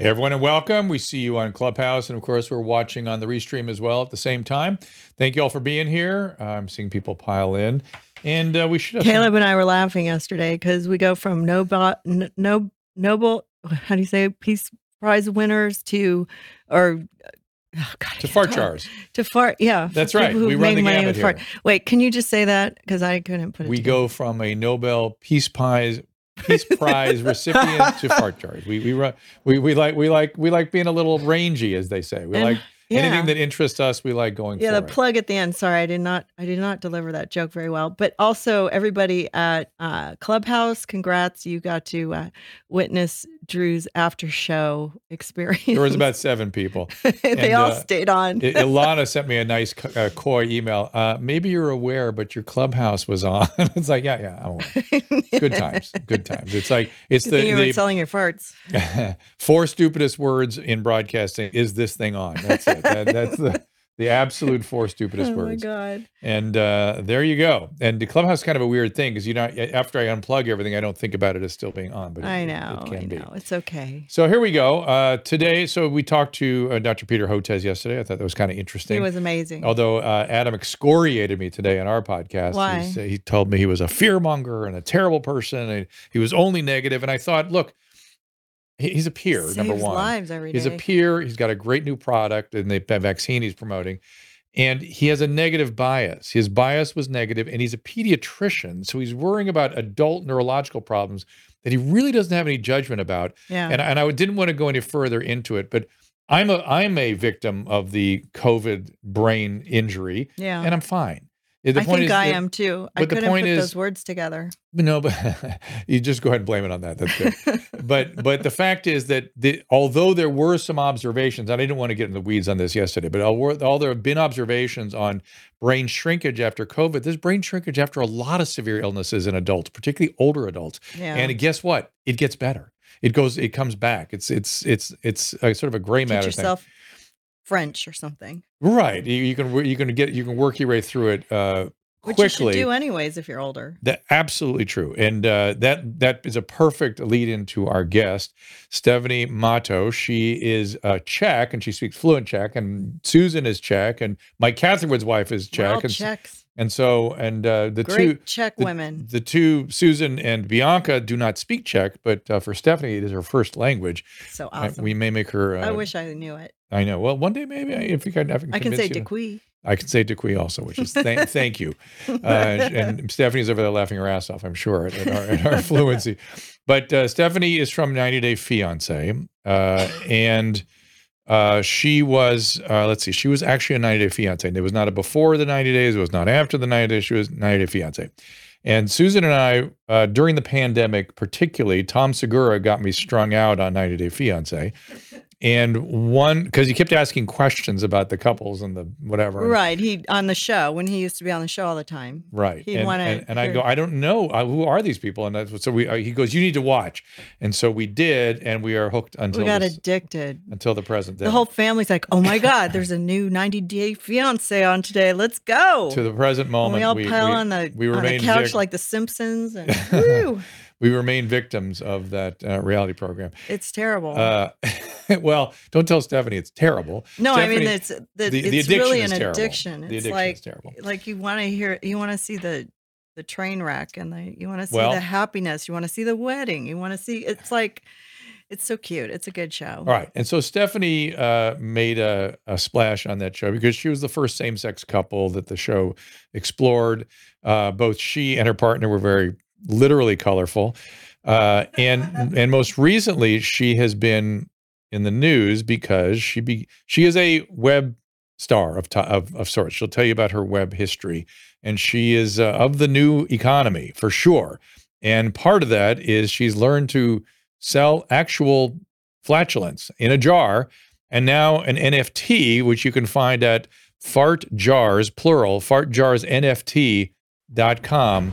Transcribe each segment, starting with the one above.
Hey everyone, and welcome. We see you on Clubhouse, and of course, we're watching on the restream as well at the same time. Thank you all for being here. Uh, I'm seeing people pile in, and uh, we should. Have Caleb and I were laughing yesterday because we go from Nobel, no, Nobel, how do you say. Peace Prize winners to, or oh God, to fart jars. To fart, yeah. That's right. We run the gamut with fart. here. Wait, can you just say that because I couldn't put it. We together. go from a Nobel Peace Prize Peace Prize recipient to fart jars. We we run we we like we like we like being a little rangy, as they say. We And- like yeah. anything that interests us. We like going yeah, the it. plug at the end. Sorry, I did not. I did not deliver that joke very well. But also, everybody at uh, Clubhouse, congrats! You got to uh, witness Drew's after show experience. there was about seven people. they and, all uh, stayed on. Ilana sent me a nice uh, coy email. Uh, maybe you're aware, but your clubhouse was on. it's like, yeah, yeah, I'm aware. Good times, good times. It's like it's the, thing you were selling your farts. four stupidest words in broadcasting. Is this thing on? That's it. That, that's the the absolute four stupidest words. oh my god! And uh, there you go. And the clubhouse is kind of a weird thing because you know, after I unplug everything, I don't think about it as still being on. But it- I know. it, can I be. know. It's okay. So here we go. Uh, today, so we talked to uh, Dr. Peter Hotez yesterday. I thought that was kind of interesting. It was amazing. Although uh, Adam excoriated me today on our podcast, Why? He, he told me he was a fearmonger and a terrible person, and he was only negative. And I thought, look, he- he's a peer. Saves number one, lives every day. he's a peer. He's got a great new product and the the vaccine he's promoting, and he has a negative bias. His bias was negative, and he's a pediatrician, so he's worrying about adult neurological problems that he really doesn't have any judgment about yeah. and and I didn't want to go any further into it, but I'm a I'm a victim of the COVID brain injury, yeah. and I'm fine. The I point think is I that- am too. I couldn't put is- those words together. No, but you just go ahead and blame it on that. That's good. but but the fact is that the, although there were some observations, and I didn't want to get in the weeds on this yesterday, but all, there have been observations on brain shrinkage after COVID. There's brain shrinkage after a lot of severe illnesses in adults, particularly older adults. yeah. And guess what? It gets better. It goes. It comes back. It's it's it's it's a sort of a gray matter yourself French or something, right? You, you can you can get you can work your way through it uh, which quickly. you should do anyways if you're older. That absolutely true, and uh, that that is a perfect lead into our guest, Stephanie Matto. She is uh, Czech and she speaks fluent Czech, and Susan is Czech, and Mike Catherwood's wife is We're all Czech, and, Czechs. And so and uh, the Great two Czech the, women. the two Susan and Bianca do not speak Czech, but uh, for Stephanie it is her first language. So Uh, awesome. we may make her. Uh, I wish I knew it. I know. Well, one day maybe if you can, I can, I can say Děkuji. I can say Děkuji also, which is thank, thank you. Uh, and Stephanie's over there laughing her ass off, I'm sure, at, at our, at our fluency. But uh, Stephanie is from 90 Day Fiance, uh, and uh, she was uh, let's see, she was actually a 90 Day Fiance. It was not a before the 90 days, it was not after the 90 days. She was 90 Day Fiance. And Susan and I, uh, during the pandemic, particularly, Tom Segura got me strung out on 90 Day Fiance. And one, because he kept asking questions about the couples and the whatever. Right. He on the show when he used to be on the show all the time. Right. He'd and, wanna and, and I go, I don't know. Uh, who are these people? And that's what, so we, uh, he goes, you need to watch. And so we did, and we are hooked until, we got this- addicted. until the present day. The whole family's like, "Oh my God, there's a new 90 Day Fiance on today. Let's go!" to the present And moment. we all we, pile we, on the we on the couch like the Simpsons, and woo, we remain victims of that uh, reality program. it's terrible. Uh, well, don't tell Stephanie it's terrible. no, I mean it's the, the, the it's really an terrible. addiction. The It's addiction like is terrible. like you want to hear, you want to see the the train wreck, and the you want to see Well- the happiness, you want to see the wedding, you want to see. It's like it's so cute. It's a good show. All right. And so Stephanie uh, made a, a splash on that show because she was the first same sex couple that the show explored. Uh, both she and her partner were very literally colorful. Uh, and and most recently, she has been in the news because she be she is a web star of, of of sorts. She'll tell you about her web history, and she is uh, of the new economy for sure. And part of that is she's learned to sell actual flatulence in a jar, and now an NFT, which you can find at fart jars, plural, fart jars fartjarsnft.com.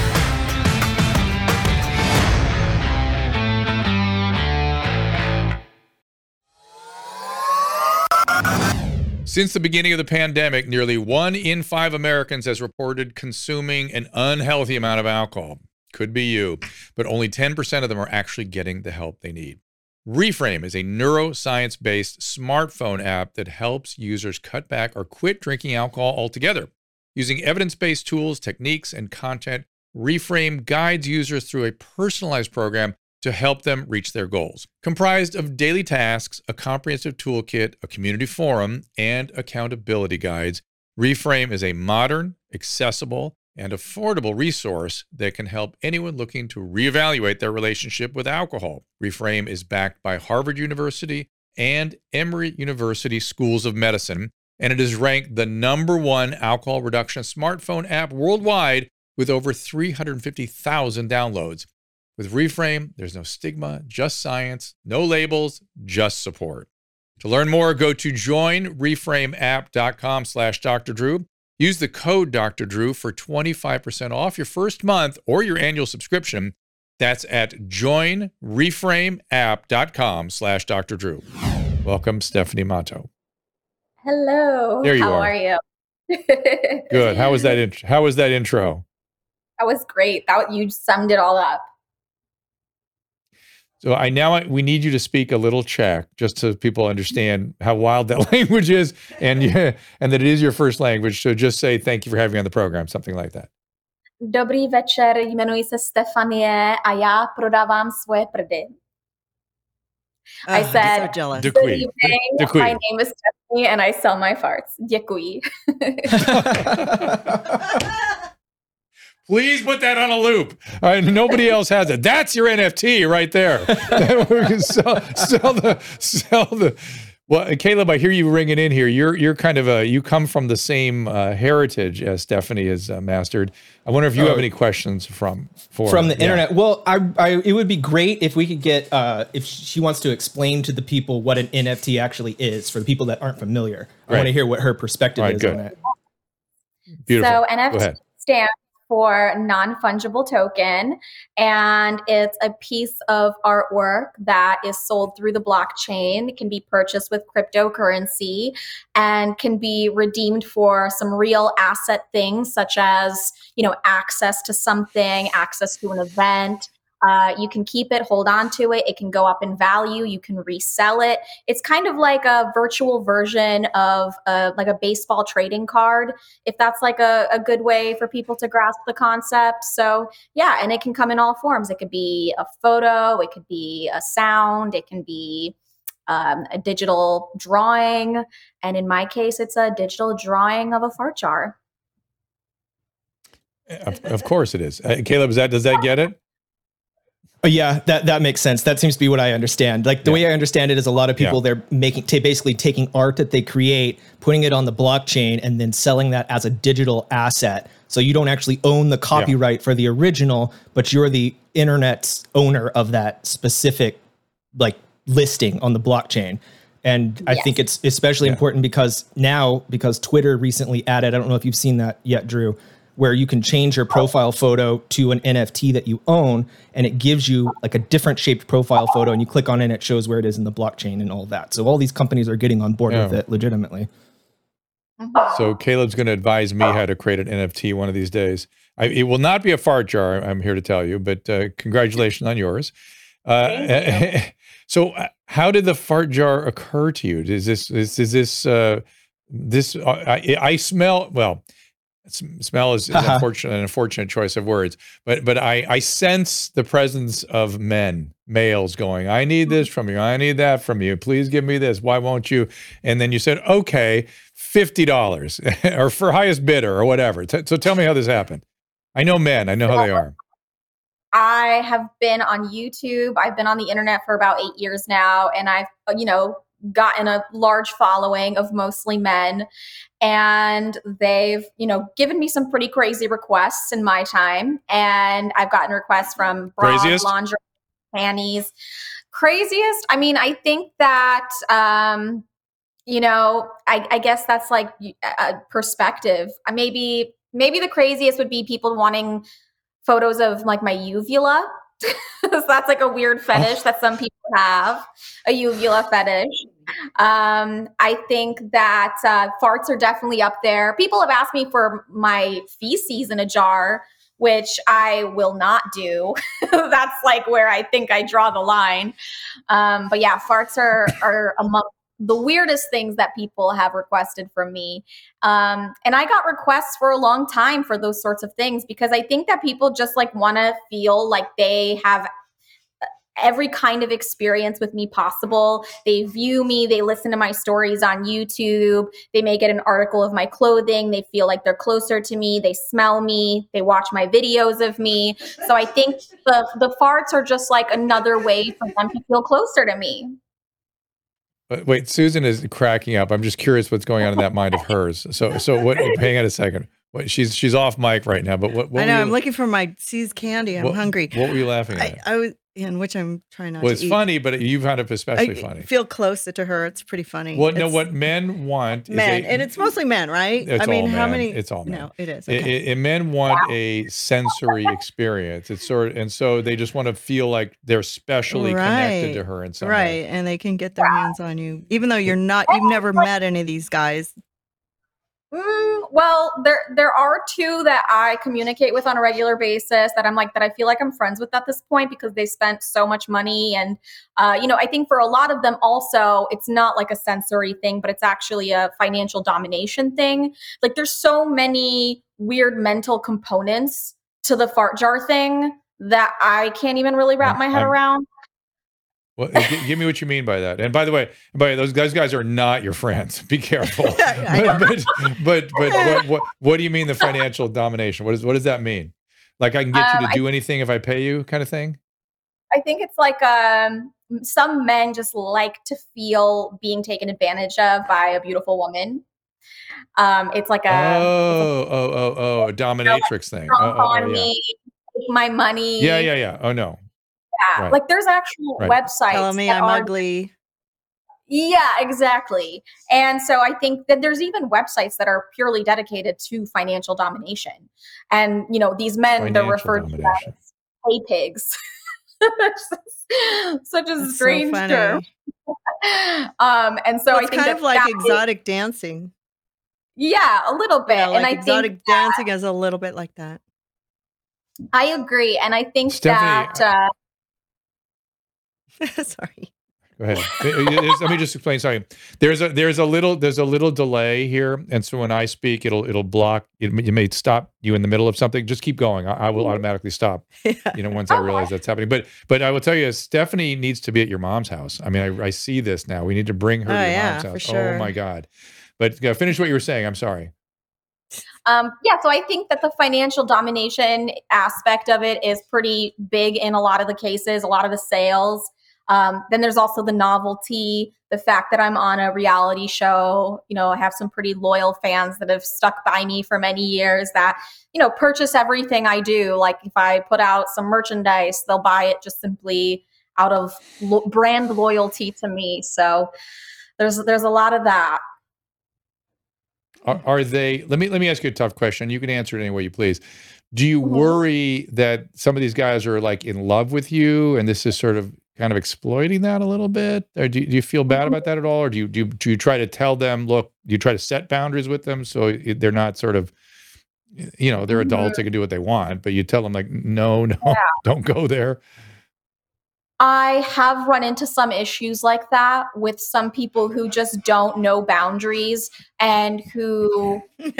Since the beginning of the pandemic, nearly one in five Americans has reported consuming an unhealthy amount of alcohol. Could be you, but only 10% of them are actually getting the help they need. Reframe is a neuroscience based smartphone app that helps users cut back or quit drinking alcohol altogether. Using evidence based tools, techniques, and content, Reframe guides users through a personalized program to help them reach their goals. Comprised of daily tasks, a comprehensive toolkit, a community forum, and accountability guides, Reframe is a modern, accessible, and affordable resource that can help anyone looking to reevaluate their relationship with alcohol. Reframe is backed by Harvard University and Emory University Schools of Medicine, and it is ranked the number one alcohol reduction smartphone app worldwide with over 350,000 downloads. With Reframe, there's no stigma, just science, no labels, just support. To learn more, go to joinreframeapp.com slash Dr. Drew. Use the code Dr. Drew for 25% off your first month or your annual subscription. That's at joinreframeapp.com slash Dr. Drew. Welcome, Stephanie Matto. Hello. There you How are. are you? Good. How was that? How was that intro? That was great. That you summed it all up. So I now we need you to speak a little Czech, just so people understand how wild that language is, and yeah, and that it is your first language. So just say thank you for having me on the program, something like that. Dobrý večer, jmenuji se Stefanie a já prodávám svoje prdy. Ah, I Oh, I'm said- so jealous. Děkuji. Good evening. Děkuji. My name is Stephanie and I sell my farts. Děkuji. Please put that on a loop. All right, nobody else has it. That's your NFT right there. we can sell, sell the sell the. Well, Caleb, I hear you ringing in here. You're you're kind of a you come from the same uh, heritage as Stephanie has uh, mastered. I wonder if you have Oh. any questions from for from the yeah. internet. Well, I, I, it would be great if we could get, uh, if she wants to explain to the people what an NFT actually is for the people that aren't familiar. I Right. want to hear what her perspective All right, is good. on it. Beautiful. So NFT ahead. stands for non-fungible token and it's a piece of artwork that is sold through the blockchain. It can be purchased with cryptocurrency and can be redeemed for some real asset things such as you know access to something access to an event uh, you can keep it hold on to it it can go up in value you can resell it it's kind of like a virtual version of a, like a baseball trading card if that's like a, a good way for people to grasp the concept. So, yeah, and it can come in all forms. It could be a photo, it could be a sound, it can be um, a digital drawing. And in my case, it's a digital drawing of a fart jar. Of, of course it is. Uh, Caleb, is that does that get it? Oh, yeah, that, that makes sense. That seems to be what I understand. Like the Yeah. way I understand it is a lot of people, Yeah. they're making, ta basically taking art that they create, putting it on the blockchain and then selling that as a digital asset. So you don't actually own the copyright for the original, but you're the internet's owner of that specific like listing on the blockchain. And I think it's especially Yeah. important because now, because Twitter recently added, I don't know if you've seen that yet, Drew, where you can change your profile photo to an NFT that you own and it gives you like a different shaped profile photo and you click on it and it shows where it is in the blockchain and all that. So all these companies are getting on board with it legitimately. So Caleb's going to advise me how to create an NFT one of these days. I, it will not be a fart jar. I'm here to tell you, but uh, congratulations on yours. Uh, so, uh, how did the fart jar occur to you? Is this is, is this uh, this? Uh, I, I smell well. Smell is, is unfortunate, an unfortunate choice of words, but but I I sense the presence of men, males, going. I need hmm. this from you. I need that from you. Please give me this. Why won't you? And then you said, okay, fifty dollars, or for highest bidder, or whatever. T- so tell me how this happened. I know men. I know how they are. I have been on YouTube. I've been on the internet for about eight years now, and I've, you know, gotten a large following of mostly men. And they've you know given me some pretty crazy requests in my time. And i've gotten requests from bras, lingerie panties. Craziest? I mean i think that um you know i, I guess that's like a perspective. Maybe maybe the craziest would be people wanting photos of like my uvula so that's like a weird fetish that some people have a uvula fetish um, I think that uh, farts are definitely up there. People have asked me for my feces in a jar, which I will not do. That's like where I think I draw the line. Um, but yeah, farts are are among the weirdest things that people have requested from me. Um, and I got requests for a long time for those sorts of things because I think that people just like want to feel like they have every kind of experience with me possible. They view me, they listen to my stories on YouTube, they may get an article of my clothing, they feel like they're closer to me, they smell me, they watch my videos of me. So I think the the farts are just like another way for them to feel closer to me. But wait, Susan is cracking up. I'm just curious what's going on in that mind of hers. So, so what? Hang on a second. What, she's she's off mic right now. But what? what I know. were I'm looking for my See's candy. I'm what- hungry. What were you laughing I, at? I was, in which I'm trying not well, to it's eat. funny, but you found it especially I funny. feel closer to her. It's pretty funny. Well, no, It's what men want is men, a, and it's mostly men, right? It's I mean, all how men. many? It's all men. No, it is. Okay. I- I- men want a sensory experience. It's sort of, and so they just want to feel like they're specially connected to her in some right, way. and they can get their hands on you, even though you're not. You've never met any of these guys. Mm, well, there there are two that I communicate with on a regular basis that I'm like that I feel like I'm friends with at this point because they spent so much money and uh, you know I think for a lot of them also it's not like a sensory thing but it's actually a financial domination thing. Like there's so many weird mental components to the fart jar thing that I can't even really wrap my head I'm- around. Well, gi- give me what you mean by that. And by the way, by those guys guys are not your friends. Be careful. I know. but, but but what, what what do you mean the financial domination? What is what does that mean? Like I can get Um, you to I- do anything if I pay you, kind of thing. I think it's like um, some men just like to feel being taken advantage of by a beautiful woman. Um, it's like a oh oh oh oh a dominatrix thing. Oh, oh, oh, on yeah. me, my money. yeah yeah yeah. Oh no. Yeah. right. Like there's actual Right. websites. Telling me that I'm are- ugly. Yeah, exactly. And so I think that there's even websites that are purely dedicated to financial domination. And you know, these men they're Financial referred to as pay pigs. Such a That's strange funny. term. Um, and so Well, I it's think kind that of like that is- exotic dancing. yeah, a little bit. Yeah, and like I exotic think dancing is a little bit like that. I agree. And I think Stephanie, that uh, Sorry. Go ahead. Let me just explain something. There's a there's a little there's a little delay here, and so when I speak, it'll it'll block. It, may- it may stop you in the middle of something. Just keep going. I, I will automatically stop. Yeah. You know, once I realize that's happening. But but I will tell you, Stephanie needs to be at your mom's house. I mean, I, I see this now. We need to bring her Oh, to your yeah, mom's for house. sure. Oh my god! But finish what you were saying. I'm sorry. Um, yeah, so I think that the financial domination aspect of it is pretty big in a lot of the cases, a lot of the sales. Um, then there's also the novelty, the fact that I'm on a reality show. You know, I have some pretty loyal fans that have stuck by me for many years that, you know, purchase everything I do. Like if I put out some merchandise, they'll buy it just simply out of lo- brand loyalty to me. So there's there's a lot of that. Are, are they? Let me let me ask you a tough question. You can answer it any way you please. Do you Mhm. worry that some of these guys are like in love with you, and this is sort of kind of exploiting that a little bit, or do, do you feel bad mm-hmm. about that at all, or do you do you, do you try to tell them, look, you try to set boundaries with them so they're not sort of, you know, they're mm-hmm. adults, they can do what they want, but you tell them like, no, no, don't go there. I have run into some issues like that with some people who just don't know boundaries and who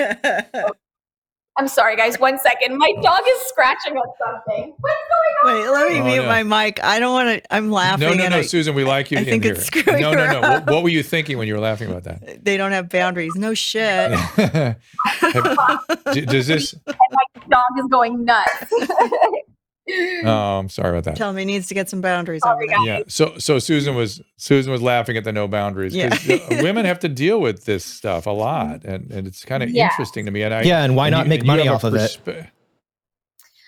I'm sorry guys, one second. My dog is scratching at something. What's going on? Wait, let me Oh, mute no. my mic. I don't want to. I'm laughing. No, no, no, I- Susan, we like you I in think here. it's screwing no, no, no. What, what were you thinking when you were laughing about that? they don't have boundaries. No shit. Have- does this My dog is going nuts. Oh, I'm um, sorry about that. Tell him he needs to get some boundaries Oh, over yeah. there. Yeah. So so Susan was Susan was laughing at the no boundaries Yeah. Uh, women have to deal with this stuff a lot, mm-hmm. and and it's kind of Yeah. interesting to me. And I Yeah, and why and not you- make money off of it?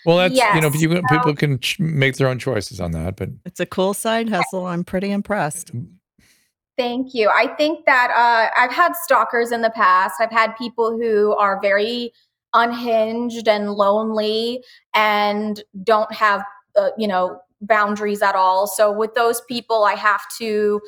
Well, that's you know you, can- people can ch- make their own choices on that, but It's a cool side hustle. I'm pretty impressed. Mm-hmm. Thank you. I think that uh, I've had stalkers in the past. I've had people who are very unhinged and lonely and don't have, uh, you know, boundaries at all. So with those people, I have to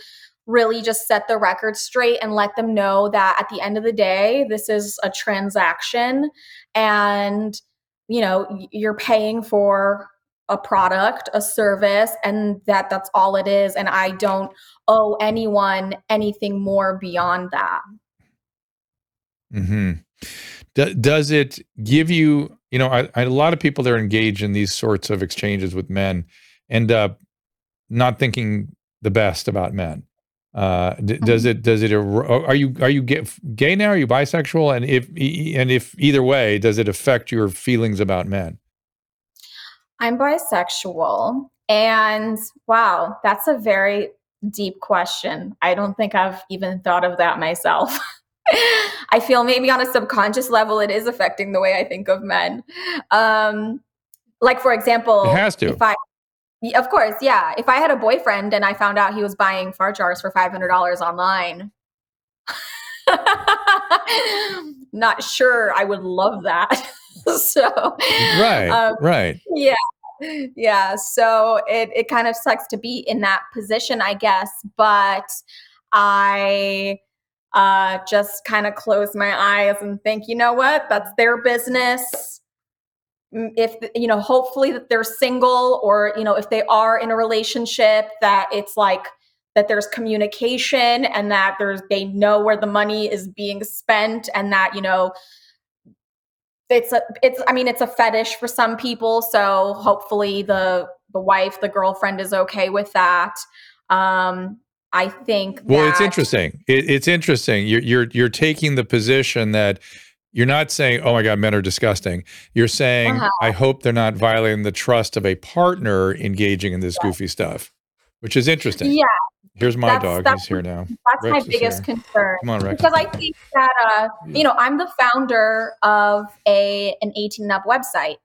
really just set the record straight and let them know that at the end of the day, this is a transaction and, you know, you're paying for a product, a service, and that that's all it is. And I don't owe anyone anything more beyond that. hmm Do, does it give you, you know, I, I, a lot of people that are engaged in these sorts of exchanges with men end up not thinking the best about men. Uh, d- does it, does it, are you, are you gay, gay now? Are you bisexual? And if, and if either way, does it affect your feelings about men? I'm bisexual. And wow, that's a very deep question. I don't think I've even thought of that myself. I feel maybe on a subconscious level, it is affecting the way I think of men. Um, like, for example, It has to. if I, of course, yeah. If I had a boyfriend and I found out he was buying fart jars for $500 online, not sure I would love that. so, Right, um, right. yeah yeah so it, it kind of sucks to be in that position i guess but i uh, just kind of close my eyes and think you know what? That's their business. Mm, if you know hopefully that they're single or you know if they are in a relationship that it's like that there's communication and that there's they know where the money is being spent and that you know it's a it's i mean it's a fetish for some people so hopefully the the wife the girlfriend is okay with that. Um i think Well, it's interesting. It, it's interesting. You're you're you're taking the position that you're not saying, "Oh my God, men are disgusting." You're saying, Uh-huh. "I hope they're not violating the trust of a partner engaging in this goofy stuff," which is interesting. yeah Here's my That's- dog. that's- He's here now. that's Rex my biggest here. concern Come on, Rex. because I think that uh, Yeah. you know I'm the founder of a an 18 and up website,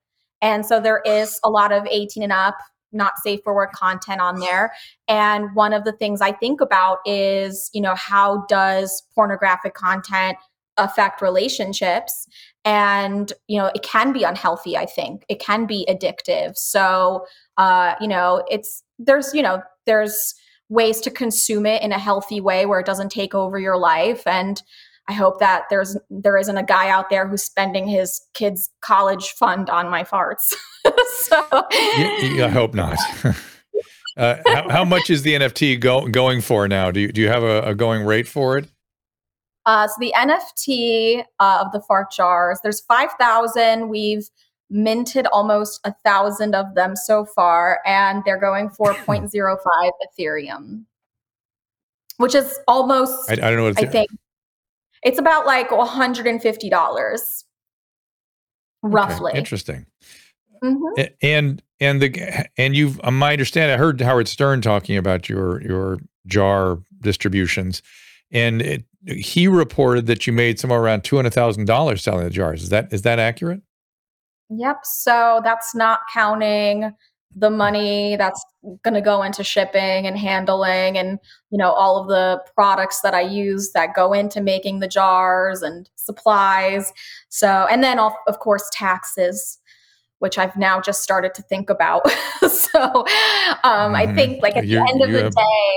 and so there is a lot of 18 and up not safe for work content on there. And one of the things I think about is you know how does pornographic content affect relationships? And you know it can be unhealthy i think. It can be addictive. So uh you know it's there's you know there's ways to consume it in a healthy way where it doesn't take over your life. And i hope that there's there isn't a guy out there who's spending his kids college fund on my farts so I hope not. uh, how, how much is the NFT go, going for now? Do you do you have a, a going rate for it? Uh, so the NFT uh, of the fart jars, there's 5,000. We've minted almost a thousand of them so far, and they're going for 0.05 Ethereum, which is almost, I, I don't know what I think, it's about like $150 Okay, roughly. interesting. Mhm. And and the and you've uh, my understand i heard howard stern talking about your your jar distributions and it, he reported that you made somewhere around $200000 selling the jars is that is that accurate Yep. So that's not counting the money that's going to go into shipping and handling and you know all of the products that I use that go into making the jars and supplies. So and then of of course taxes which I've now just started to think about. so um, I Mhm. think like at You're- the end of the have- day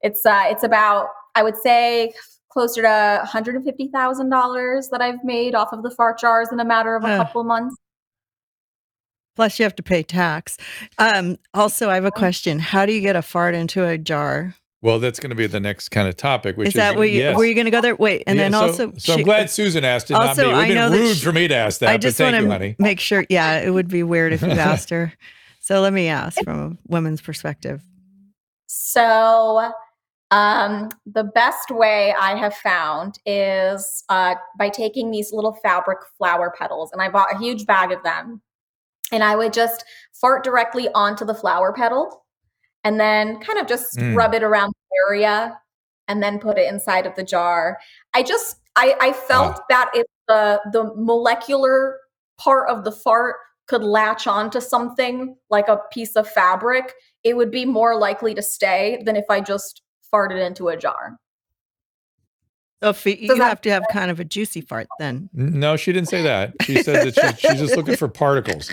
it's uh it's about I would say closer to $150,000 that I've made off of the fart jars in a matter of a Huh. couple months. Plus, you have to pay tax. Um, also, I have a Uh-huh. question. How do you get a fart into a jar? well that's going to be the next kind of topic which Is that where you, yes. were you going to go there? Wait, and Yeah, then so, also, so i'm she- glad susan asked it Also, not me it would I know been that rude she- for me to ask that I just thank want to make sure. Yeah, it would be weird if you asked her. So let me ask from a woman's perspective. So, um, the best way I have found is uh, by taking these little fabric flower petals, and I bought a huge bag of them. And I would just fart directly onto the flower petal and then kind of just Mm. rub it around the area and then put it inside of the jar. I just I, I felt that if the the molecular part of the fart could latch onto something like a piece of fabric, it would be more likely to stay than if I just farted into a jar. Oh, so if you, Does you that- have to have kind of a juicy fart then. No, she didn't say that. She said that she, she's just looking for particles.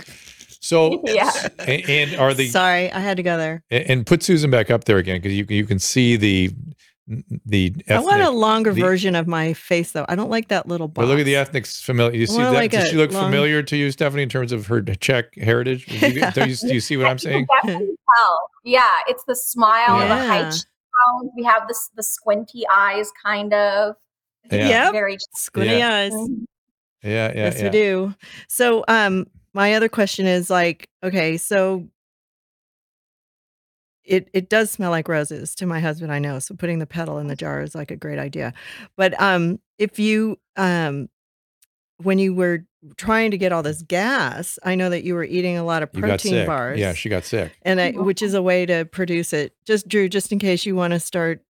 So, Yeah. and, and are the Sorry, I had to go there. and put Susan back up there again because you you can see the the I want a longer the- version of my face though. I don't like that little box. But look at the ethnic familiar. You see Well, that? like Does a she look long- familiar to you, Stephanie, in terms of her Czech heritage? Do you, do you, do you see what I'm saying? You can definitely tell. Yeah, it's the smile, the high Yeah. Cheekbones. We have this the squinty eyes, kind of. Yeah. Yep. Very Squinty Yeah. eyes. Yeah, yeah, yes, yeah. we do. So, um, my other question is like, okay, so it it does smell like roses to my husband. I know. So putting the petal in the jar is like a great idea. But um, if you um, when you were trying to get all this gas, I know that you were eating a lot of protein bars. Yeah, she got sick. and I, which is a way to produce it. Just Drew, just in case you want to start,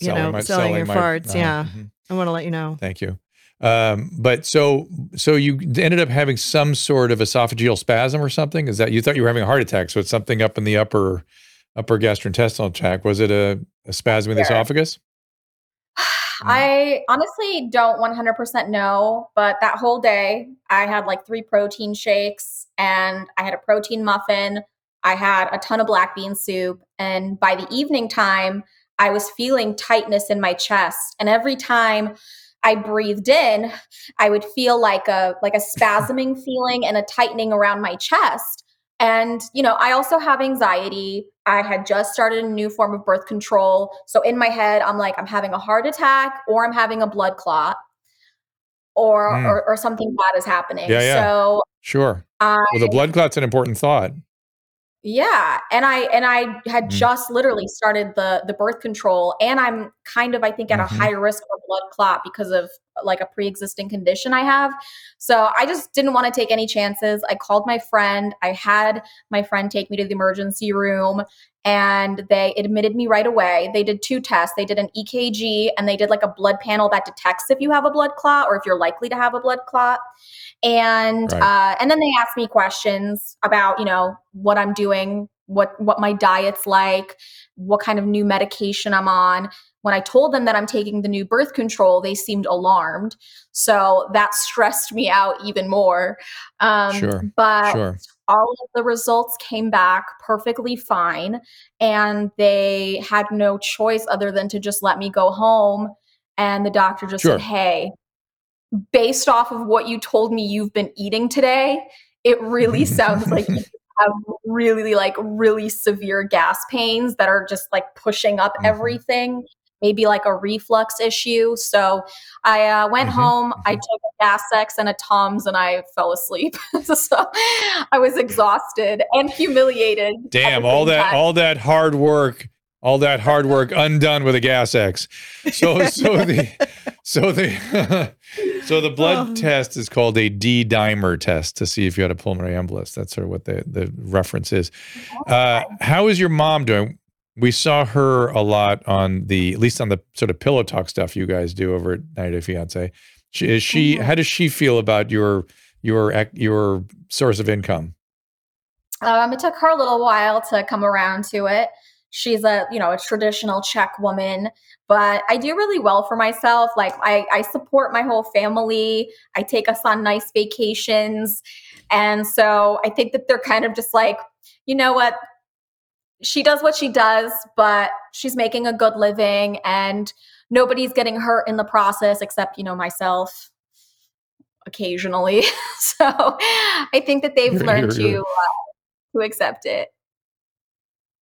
you know, selling your farts. uh-huh, yeah, mhm. I want to let you know. Thank you. Um, but so so you ended up having some sort of esophageal spasm or something? Is that you thought you were having a heart attack? So it's something up in the upper upper gastrointestinal tract. Was it a, a spasm in the Sure. esophagus? Mm. I honestly don't 100% know, but that whole day I had like three protein shakes and I had a protein muffin. I had a ton of black bean soup. And by the evening time, I was feeling tightness in my chest. And every time I breathed in, I would feel like a like a spasming feeling and a tightening around my chest. And, you know, I also have anxiety. I had just started a new form of birth control. So in my head, I'm like, I'm having a heart attack or I'm having a blood clot or, Mm. or, or something bad is happening. Yeah, yeah. So Sure. I, Well, the blood clot's an important thought. Yeah. And I, and I had Mm. just literally started the, the birth control and I'm kind of, I think at Mhm. a high risk for blood clot because of like a pre-existing condition I have. So I just didn't want to take any chances. I called my friend. I had my friend take me to the emergency room and they admitted me right away. They did two tests. They did an EKG and they did like a blood panel that detects if you have a blood clot or if you're likely to have a blood clot. And Right. uh, and then they asked me questions about you know what I'm doing, what what my diet's like, what kind of new medication I'm on. When I told them that I'm taking the new birth control, they seemed alarmed. So that stressed me out even more. Um, Sure, But Sure. all of the results came back perfectly fine and they had no choice other than to just let me go home and the doctor just Sure. said hey based off of what you told me you've been eating today it really sounds like you have really like really severe gas pains that are just like pushing up Mhm. everything maybe like a reflux issue so i uh, went Mhm, home i mhm. took a gas x and a tums and i fell asleep so i was exhausted and humiliated Damn, all that time. all that hard work, all that hard work undone with a gas X. So so the so the so the blood Oh. test is called a D dimer test to see if you had a pulmonary embolus. That's sort of what the the reference is. Uh, how is your mom doing? We saw her a lot on the at least on the sort of pillow talk stuff you guys do over at 90 Day Fiance. She, is she Mhm. how does she feel about your your your source of income? Um, it took her a little while to come around to it. She's a, you know, a traditional Czech woman, but I do really well for myself. Like I, I support my whole family. I take us on nice vacations. And so I think that they're kind of just like, you know what? She does what she does, but she's making a good living and nobody's getting hurt in the process except, you know, myself occasionally. so I think that they've learned to uh, to accept it.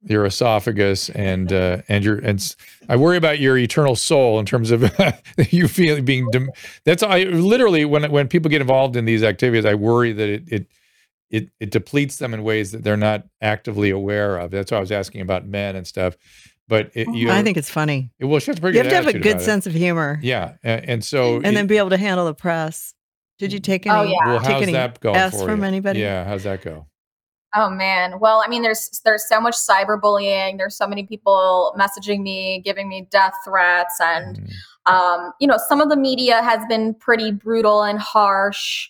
Your esophagus and uh, and your and I worry about your eternal soul in terms of you feel being. Dem- that's I literally when when people get involved in these activities, I worry that it it it it depletes them in ways that they're not actively aware of. That's why I was asking about men and stuff. But it, you, I think it's funny. well, she has a pretty You have to have a good about it. sense of humor. Yeah, and, and so and then be able to handle the press. Did you take any? Oh, yeah. well, take how's any that going S for from you? anybody? Yeah, how's that go? Oh man. Well, I mean, there's there's so much cyberbullying. There's so many people messaging me, giving me death threats, and mm. um, you know, some of the media has been pretty brutal and harsh.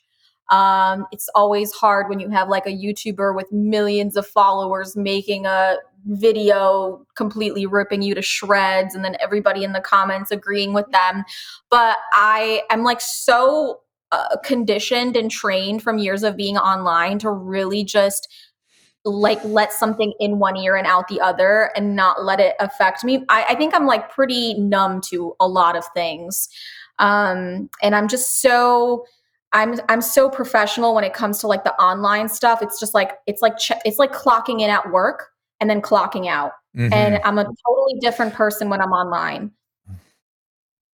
Um, it's always hard when you have like a YouTuber with millions of followers making a video completely ripping you to shreds, and then everybody in the comments agreeing with them. But I am like so uh, conditioned and trained from years of being online to really just like let something in one ear and out the other and not let it affect me. I, I think I'm like pretty numb to a lot of things. Um, and I'm just so I'm I'm so professional when it comes to like the online stuff. It's just like it's like ch- it's like clocking in at work and then clocking out. Mm-hmm. And I'm a totally different person when I'm online.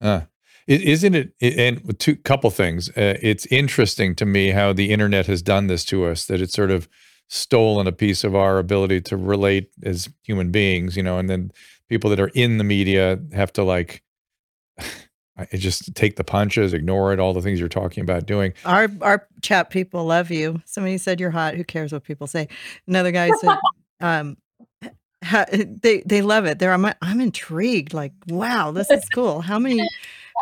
Uh, isn't it? And two couple things, uh, it's interesting to me how the internet has done this to us. That it's sort of stolen a piece of our ability to relate as human beings, you know, and then people that are in the media have to like just take the punches, ignore it, all the things you're talking about doing. Our our chat people love you. Somebody said you're hot. Who cares what people say? Another guy said, um, ha, they they love it. They're I'm I'm intrigued. Like, wow, this is cool. How many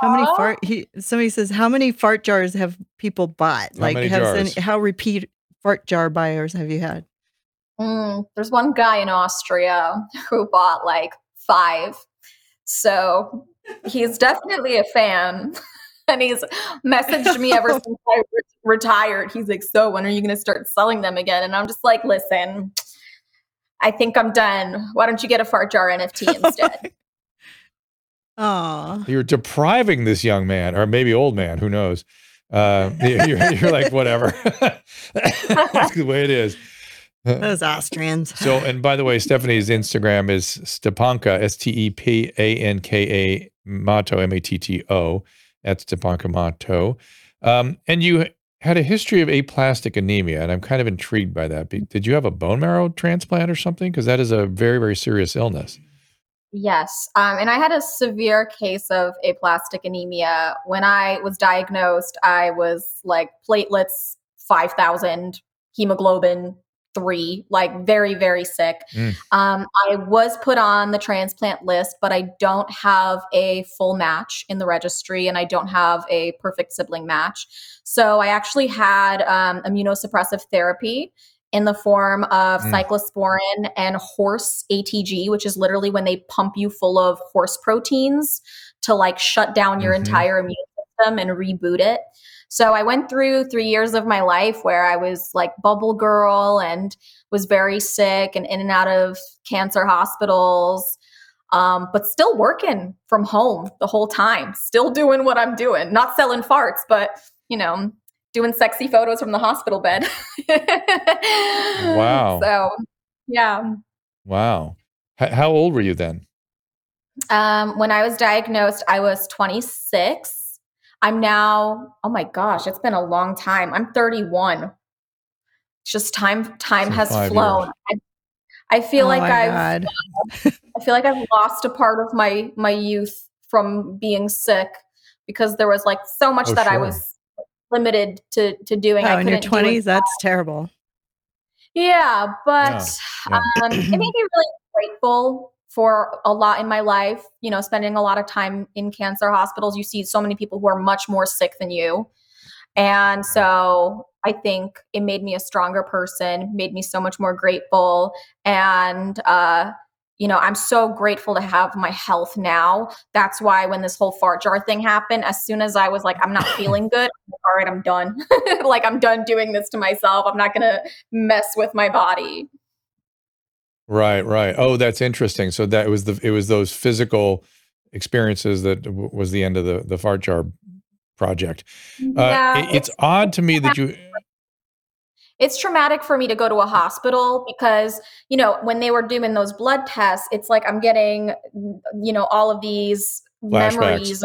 how many fart he somebody says how many fart jars have people bought? How like has any, how repeat fart jar buyers have you had? Mm, there's one guy in Austria who bought like five. So he's definitely a fan. and he's messaged me ever since I re- retired. He's like, So when are you going to start selling them again? And I'm just like, Listen, I think I'm done. Why don't you get a fart jar NFT instead? Oh, you're depriving this young man, or maybe old man, who knows, uh, you're, you're, like, whatever. That's the way it is. Those Austrians. So, and by the way, Stephanie's Instagram is Stepanka, S T E P A N K A Matto, M A T T O. That's Stepanka Matto. Um, and you had a history of aplastic anemia, and I'm kind of intrigued by that. Did you have a bone marrow transplant or something? Because that is a very, very serious illness. Yes. Um, and I had a severe case of aplastic anemia. When I was diagnosed, I was like platelets 5,000, hemoglobin three, like very, very sick. Mm. Um, I was put on the transplant list, but I don't have a full match in the registry and I don't have a perfect sibling match. So I actually had um, immunosuppressive therapy in the form of mm. cyclosporin and horse ATG, which is literally when they pump you full of horse proteins to like shut down your mm-hmm. entire immune system and reboot it. So I went through three years of my life where I was like bubble girl and was very sick and in and out of cancer hospitals. Um, but still working from home the whole time, still doing what I'm doing, not selling farts, but you know, doing sexy photos from the hospital bed. wow. So, yeah. Wow. H- how old were you then? Um, when I was diagnosed, I was 26. I'm now, oh my gosh, it's been a long time. I'm 31. It's just time time so has flown. I, I, feel oh like I've I feel like I've lost a part of my my youth from being sick because there was like so much oh, that sure. I was limited to to doing. Oh, I in your twenties, that's terrible. Yeah, but yeah, yeah. Um, it made me really grateful for a lot in my life. You know, spending a lot of time in cancer hospitals, you see so many people who are much more sick than you, and so I think it made me a stronger person, made me so much more grateful, and uh, you know, I'm so grateful to have my health now. That's why when this whole fart jar thing happened, as soon as I was like, I'm not feeling good, all right, I'm done. like, I'm done doing this to myself. I'm not going to mess with my body. Right, right. Oh, that's interesting. So that was the it was those physical experiences that w- was the end of the the fart jar project. Uh, yeah, it, it's, it's odd to me that you it's traumatic for me to go to a hospital because you know when they were doing those blood tests it's like i'm getting you know all of these flashbacks. memories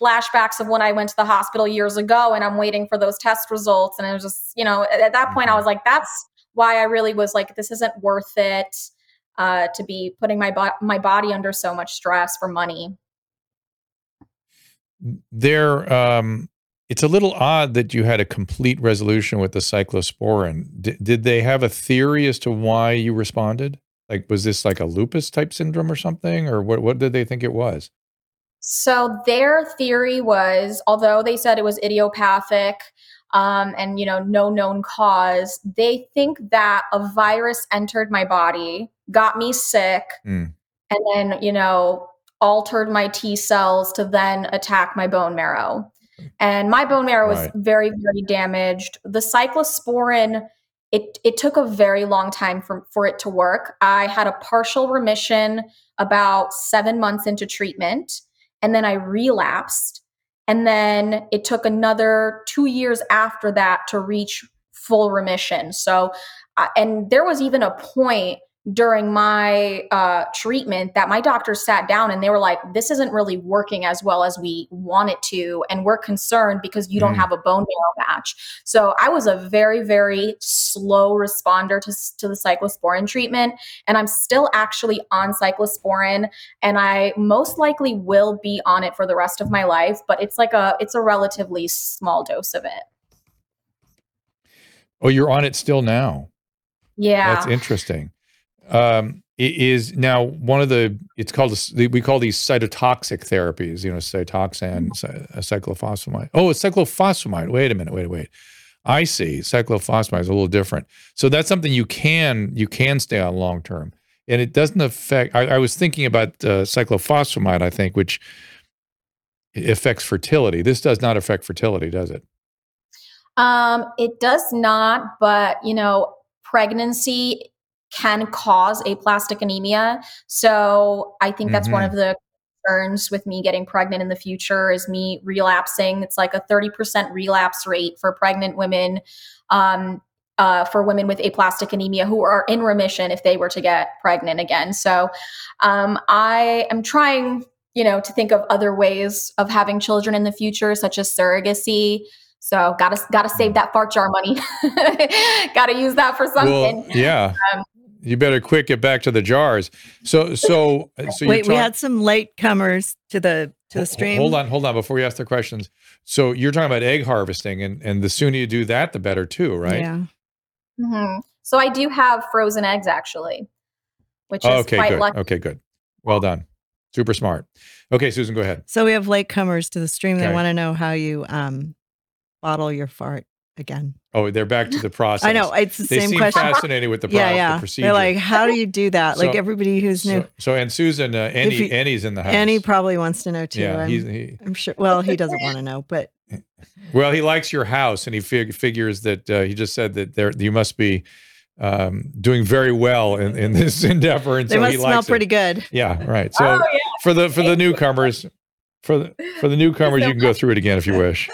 flashbacks of when i went to the hospital years ago and i'm waiting for those test results and it was just you know at, that point i mm-hmm. was like that's why i really was like this isn't worth it uh, to be putting my bo- my body under so much stress for money there um it's a little odd that you had a complete resolution with the cyclosporin. D- did they have a theory as to why you responded? Like, was this like a lupus type syndrome or something, or what? What did they think it was? So their theory was, although they said it was idiopathic um, and you know no known cause, they think that a virus entered my body, got me sick, Mm. and then you know altered my T cells to then attack my bone marrow. And my bone marrow was Right. very, very damaged. The cyclosporin, it it took a very long time for, for it to work. I had a partial remission about seven months into treatment, and then I relapsed. And then it took another two years after that to reach full remission. So, uh, and there was even a point during my uh, treatment that my doctors sat down and they were like, "This isn't really working as well as we want it to, and we're concerned because you don't Mm. have a bone marrow match." So I was a very, very slow responder to to the cyclosporin treatment, and I'm still actually on cyclosporin, and I most likely will be on it for the rest of my life. But it's like a it's a relatively small dose of it. Oh, you're on it still now. Yeah. That's interesting. Um, it is now one of the. It's called. a We call these cytotoxic therapies. You know, cytoxan, cy- uh, cyclophosphamide. Oh, it's cyclophosphamide. Wait a minute. Wait, wait. I see. Cyclophosphamide is a little different. So that's something you can you can stay on long term, and it doesn't affect. I, I was thinking about uh, cyclophosphamide. I think which affects fertility. This does not affect fertility, does it? Um, it does not, but you know, pregnancy can cause aplastic anemia. So I think that's one Mhm. of the concerns with me getting pregnant in the future is me relapsing. It's like a 30% relapse rate for pregnant women, um, uh, for women with aplastic anemia who are in remission if they were to get pregnant again. So um, I am trying, you know, to think of other ways of having children in the future, such as surrogacy. So gotta gotta save that fart jar money. gotta use that for something. Well, yeah. Um, you better quick get back to the jars. So, so, so Wait, you're we had some late comers to the to the stream. Hold on, hold on. Before you ask the questions, so you're talking about egg harvesting, and and the sooner you do that, the better too, right? Yeah. Mm-hmm. So I do have frozen eggs actually, which is okay, quite good. lucky. Okay, good. Well done. Super smart. Okay, Susan, go ahead. So we have late comers to the stream. They Okay. want to know how you um bottle your fart again. Oh, they're back to the process. I know it's the They same seem question. fascinated with the, pro- yeah, the yeah. procedure. They're like, how do you do that? like So- everybody who's new. so, so, and Susan, uh, Annie, you- Annie's in the house. Annie probably wants to know too. yeah, I'm, he's, he, I'm sure. Well, he doesn't want to know, but well, he likes your house, and he fig- figures that uh, he just said that there you must be um, doing very well in, in this endeavor, and they so must he smell likes it. pretty good. Yeah, right. So oh yeah. for the for the newcomers, for the for the newcomers, you can go through it again if you wish.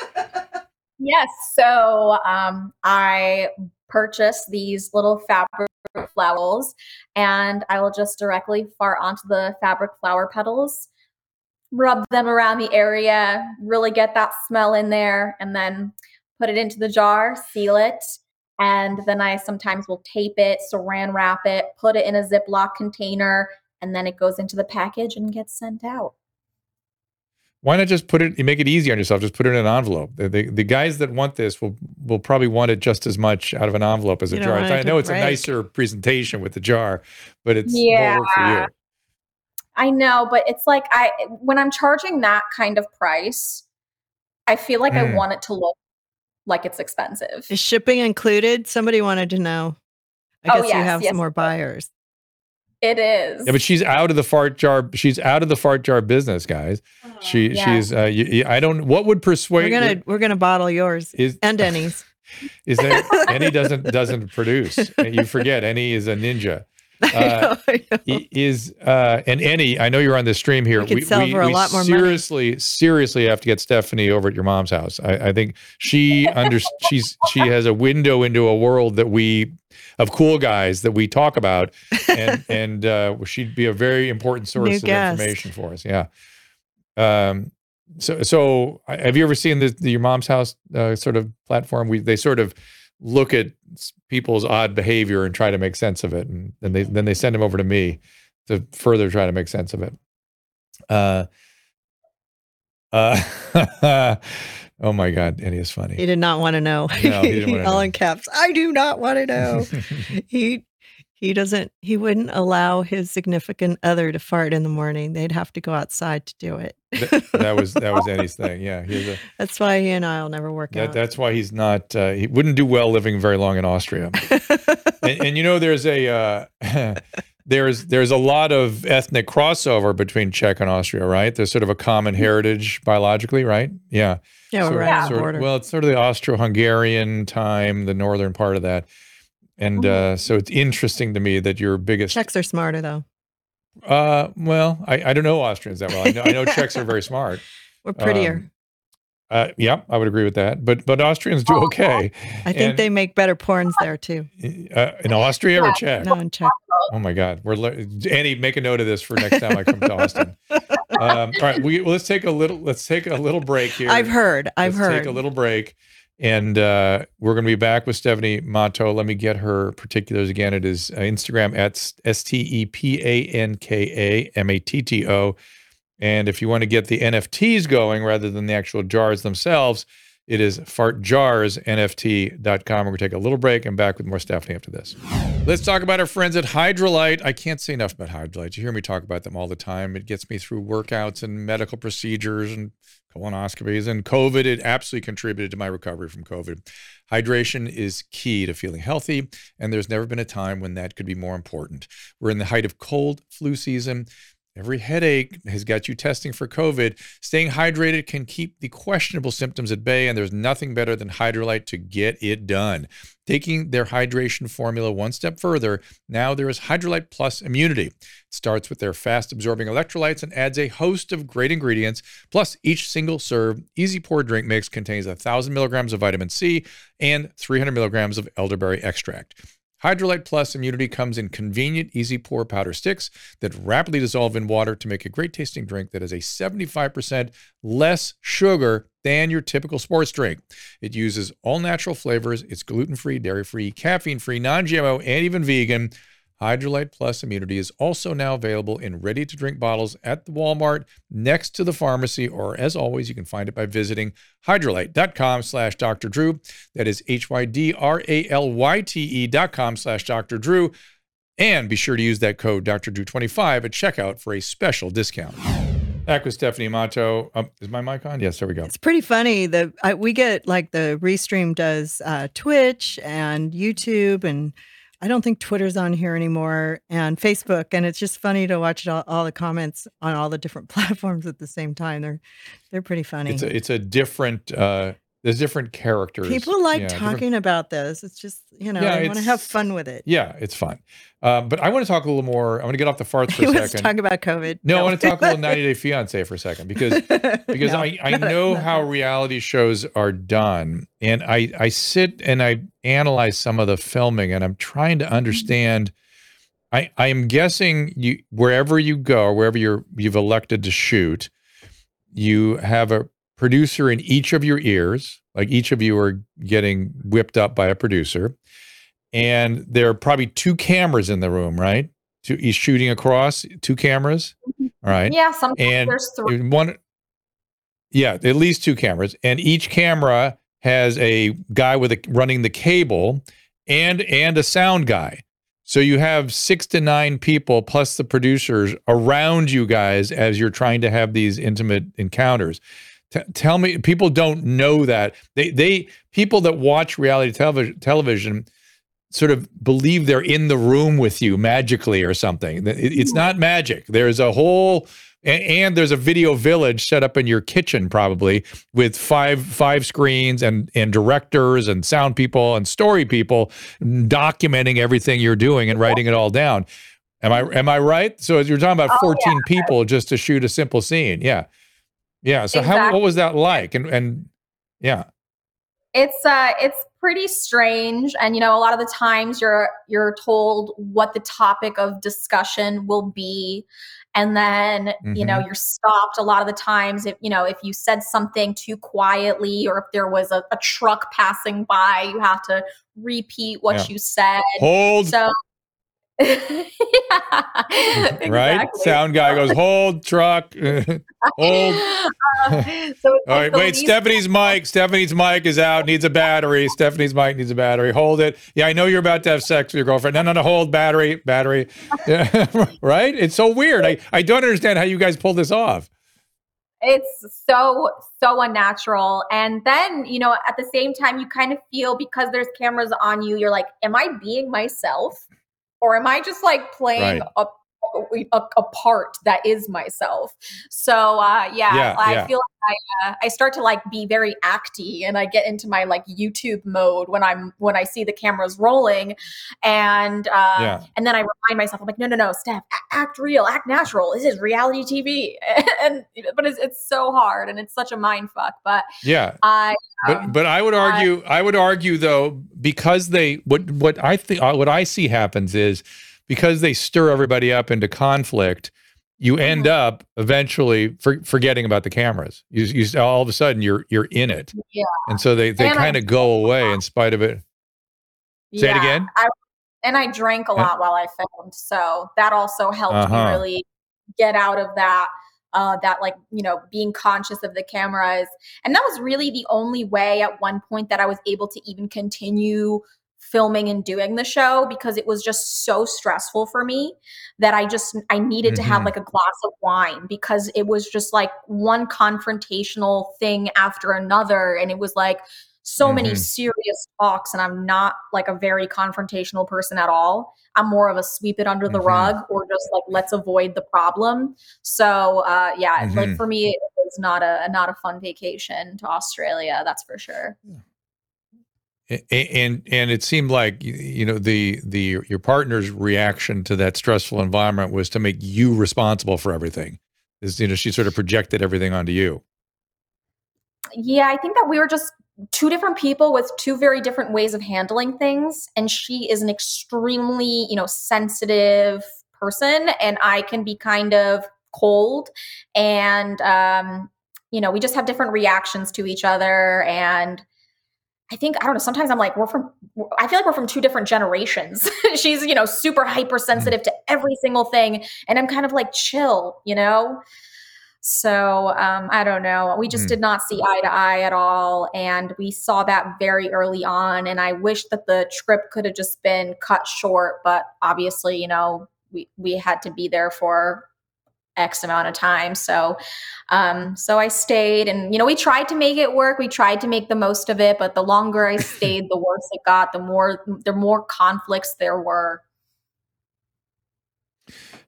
Yes. So um, I purchased these little fabric flowers, and I will just directly fart onto the fabric flower petals, rub them around the area, really get that smell in there, and then put it into the jar, seal it. And then I sometimes will tape it, saran wrap it, put it in a Ziploc container, and then it goes into the package and gets sent out. Why not just put it? You make it easy on yourself. Just put it in an envelope. The, the, the guys that want this will will probably want it just as much out of an envelope as a You don't jar. I know it's a nicer presentation with the jar, but it's more work for you. Yeah. I know, but it's like I when I'm charging that kind of price, I feel like Mm. I want it to look like it's expensive. Is shipping included? Somebody wanted to know. I Oh, guess you yes, have yes. some more buyers. It is. Yeah, but she's out of the fart jar. She's out of the fart jar business, guys. She yeah. she's. Uh, you, you- I don't. What would persuade? We're gonna we're gonna bottle yours is and Denny's. is that Annie doesn't doesn't produce. You forget Annie is a ninja. Uh, is uh and Annie, I know you're on the stream here. We could sell for a lot more money. seriously, seriously have to get Stephanie over at your mom's house. I, I think she under she's she has a window into a world that we of cool guys that we talk about, and and uh, she'd be a very important source New of guest. information for us. Yeah. Um. So so have you ever seen the, the your mom's house uh, sort of platform? We they sort of look at people's odd behavior and try to make sense of it, and then they then they send them over to me to further try to make sense of it. Uh, Uh, oh my God, Eddie is funny. He did not want to know. No, he didn't wanna All in caps. I do not want to know. he he doesn't he wouldn't allow his significant other to fart in the morning. They'd have to go outside to do it. Th- that was that was Eddie's thing. Yeah, he's a, That's why he and I'll never work that, out. that's why he's not. Uh, he wouldn't do well living very long in Austria. and, and you know, there's a uh, there's there's a lot of ethnic crossover between Czech and Austria, right? There's sort of a common heritage biologically, right? Yeah. yeah, of- right on the sort of- border. well, it's sort of the Austro-Hungarian time, the northern part of that, and uh, so it's interesting to me that your biggest. Czechs are smarter though. Uh, well, I, I don't know Austrians that well. I know, I know Czechs are very smart. We're prettier. Um, uh, yeah, I would agree with that. But but Austrians do okay. I think and- they make better porns there too. Uh, in Austria or Czech? No, in Czech. Oh my God, we're le- Annie. Make a note of this for next time I come to Austin. Um, all right, we well, let's take a little. Let's take a little break here. I've heard. I've heard. let's heard. Take a little break, and uh, we're going to be back with Stephanie Matto. Let me get her particulars again. It is uh, Instagram at s t e p a n k a m a t t o. And if you want to get the NFTs going rather than the actual jars themselves, it is fartjarsnft.com. We're going to take a little break and back with more Stephanie after this. Let's talk about our friends at Hydralyte. I can't say enough about Hydralyte. You hear me talk about them all the time. It gets me through workouts and medical procedures and colonoscopies and COVID. It absolutely contributed to my recovery from COVID. Hydration is key to feeling healthy, and there's never been a time when that could be more important. We're in the height of cold flu season. Every headache has got you testing for COVID. Staying hydrated can keep the questionable symptoms at bay, and there's nothing better than Hydralyte to get it done. Taking their hydration formula one step further, now there is Hydralyte Plus Immunity. It starts with their fast absorbing electrolytes and adds a host of great ingredients. Plus, each single serve, easy pour drink mix contains 1,000 milligrams of vitamin C and 300 milligrams of elderberry extract. Hydralyte Plus Immunity comes in convenient, easy pour powder sticks that rapidly dissolve in water to make a great tasting drink that has a 75% less sugar than your typical sports drink. It uses all natural flavors. It's gluten free, dairy free, caffeine free, non GMO, and even vegan. Hydralyte Plus Immunity is also now available in ready to drink bottles at the Walmart next to the pharmacy, or as always, you can find it by visiting hydralyte.com slash Dr. Drew. That is H-Y-D-R-A-L-Y-T-E E dot com slash Dr. Drew. And be sure to use that code Dr. Drew 25 at checkout for a special discount. Back with Stephanie Matto. Um, is my mic on? Yes, there we go. It's pretty funny. The I, we get like the restream does uh, Twitch and YouTube, and I don't think Twitter's on here anymore, and Facebook, and it's just funny to watch all, all the comments on all the different platforms at the same time. They're they're pretty funny. It's a, it's a different, uh, there's different characters. People like Yeah, different- talking about this. It's just you know Yeah, they want to have fun with it. Yeah, it's fun. Um, but I want to talk a little more. I want to get off the farts for a second. talk about COVID. no, I want to talk a little 90 Day Fiance for a second because because No, I, I know not how reality shows are done. And I, I sit and I analyze some of the filming and I'm trying to understand. I, I am guessing you wherever you go, wherever you're you've elected to shoot, you have a producer in each of your ears. Like each of you are getting whipped up by a producer. And there are probably two cameras in the room, right? Two, he's shooting across two cameras. Mm-hmm. All right Yeah, sometimes And there's three. one yeah at least two cameras and each camera has a guy with a running the cable and and a sound guy so you have six to nine people plus the producers around you guys as you're trying to have these intimate encounters T- tell me people don't know that they they people that watch reality television television sort of believe they're in the room with you magically or something. It- It's not magic. There's a whole a- and there's a video village set up in your kitchen probably with five five screens and and directors and sound people and story people documenting everything you're doing and writing it all down. Am I am I right? So as you're talking about Oh, 14 people just to shoot a simple scene. Yeah. Yeah. So how what was that like? And and yeah. it's uh it's pretty strange and you know a lot of the times you're you're told what the topic of discussion will be and then you know you're stopped a lot of the times if you know if you said something too quietly or if there was a, a truck passing by you have to repeat what Yeah. you said Hold so yeah, right? Sound guy goes, hold truck. Hold. Uh, so All right, wait. Stephanie's mic. Stephanie's mic is out. Needs a battery. Stephanie's mic needs a battery. Hold it. Yeah, I know you're about to have sex with your girlfriend. No, no, no. Hold battery. Battery. Yeah, right. It's so weird. I I don't understand how you guys pull this off. it's so so unnatural and then you know at the same time you kind of feel because there's cameras on you you're like am i being myself or am i just like playing Right. a, a, a part that is myself so uh yeah, Yeah, i yeah. feel like I, uh, I start to like be very acty and i get into my like youtube mode when i'm when i see the cameras rolling and uh Yeah. and then I remind myself, I'm like, no, no, no, Steph, act real, act natural. This is reality TV, and but it's, it's so hard and it's such a mind fuck. But Yeah. I, But um, but I would argue I would argue though because they what what I think what I see happens is because they stir everybody up into conflict, you end Mhm. up eventually for, forgetting about the cameras. You, you all of a sudden you're you're in it, Yeah. and so they they kind of go away in spite of it. Say it again? I, and I drank a Yeah. lot while I filmed, so that also helped Uh-huh. me really get out of that. Uh, that like you know being conscious of the cameras and that was really the only way at one point that i was able to even continue filming and doing the show because it was just so stressful for me that i just i needed to have Mhm. like a glass of wine because it was just like one confrontational thing after another and it was like so many Mhm. serious talks and i'm not like a very confrontational person at all i'm more of a sweep it under the Mhm. rug or just like let's avoid the problem so uh yeah like Mhm. for me it was not a not a fun vacation to australia that's for sure a- and and it seemed like you know the the your partner's reaction to that stressful environment was to make you responsible for everything. Is you know she sort of projected everything onto you. yeah i think that we were just two different people with two very different ways of handling things and she is an extremely you know sensitive person and i can be kind of cold and um you know we just have different reactions to each other and I think I don't know. Sometimes I'm like, we're from. I feel like we're from two different generations. She's, you know, super hypersensitive to every single thing, and I'm kind of like chill, you know. So um, I don't know. We just Mm. did not see eye to eye at all, and we saw that very early on. And I wish that the trip could have just been cut short, but obviously, you know, we we had to be there for X amount of time. So, um, so I stayed, and you know, we tried to make it work. We tried to make the most of it, but the longer I stayed, the worse it got. The more the more conflicts there were.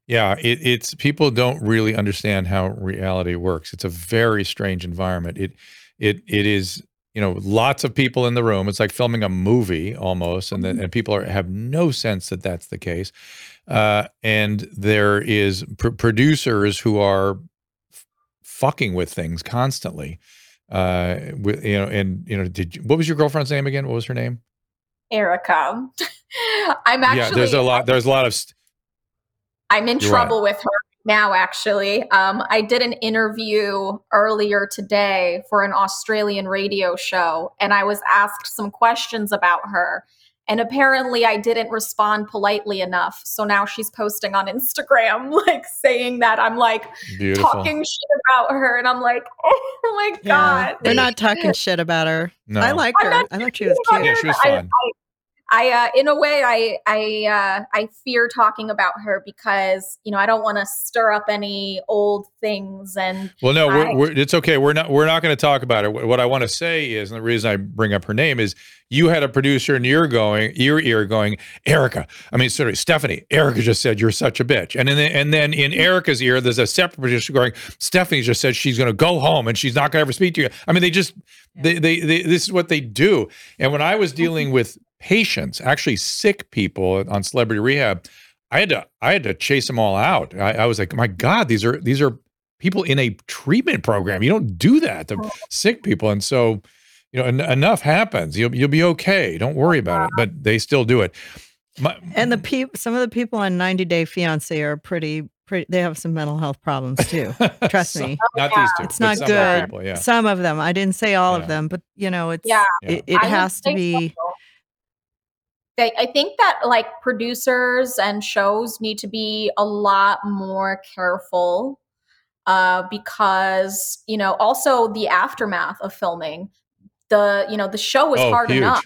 Yeah, it, it's people don't really understand how reality works. It's a very strange environment. It it it is you know lots of people in the room. It's like filming a movie almost, and then and people are, have no sense that that's the case. Uh, and there is pr- producers who are f- fucking with things constantly. Uh, with, you know, and you know, did you, what was your girlfriend's name again? What was her name? Erika, I'm actually yeah, there's a lot. There's a lot of. St- I'm in trouble with her now, actually. Um, I did an interview earlier today for an Australian radio show, and I was asked some questions about her. And apparently, I didn't respond politely enough. So now she's posting on Instagram, like saying that I'm like beautiful. talking shit about her. And I'm like, oh my Yeah, God. they're not talking shit about her. No. I like her. not I thought she was cute. Yeah, she was I- fun. I, uh, in a way, I, I, uh, I fear talking about her because you know I don't want to stir up any old things. And Well, no, we're, we're, it's okay. We're not. We're not going to talk about it. What I want to say is, and the reason I bring up her name is, you had a producer in your going your ear going, Erika. I mean, sorry, Stephanie. Erika just said you're such a bitch, and then and then in Erika's ear, there's a separate producer going, Stephanie just said she's going to go home and she's not going to ever speak to you. I mean, they just they, they they this is what they do. And when I was dealing with patients, actually sick people on Celebrity Rehab, I had to I had to chase them all out. I, I was like, my God, these are these are people in a treatment program. You don't do that to oh. sick people, and so you know en- enough happens. You'll you'll be okay. Don't worry about it. But they still do it. My, And the peop some of the people on 90 Day Fiance are pretty, pretty. They have some mental health problems too. Trust Some- me. not these two. It's not some of good. People, yeah. Some of them. I didn't say all Yeah. of them, but you know, it's Yeah. it, it has to be. so. They, I think that like producers and shows need to be a lot more careful uh, because you know also the aftermath of filming the you know the show is Oh, hard huge. enough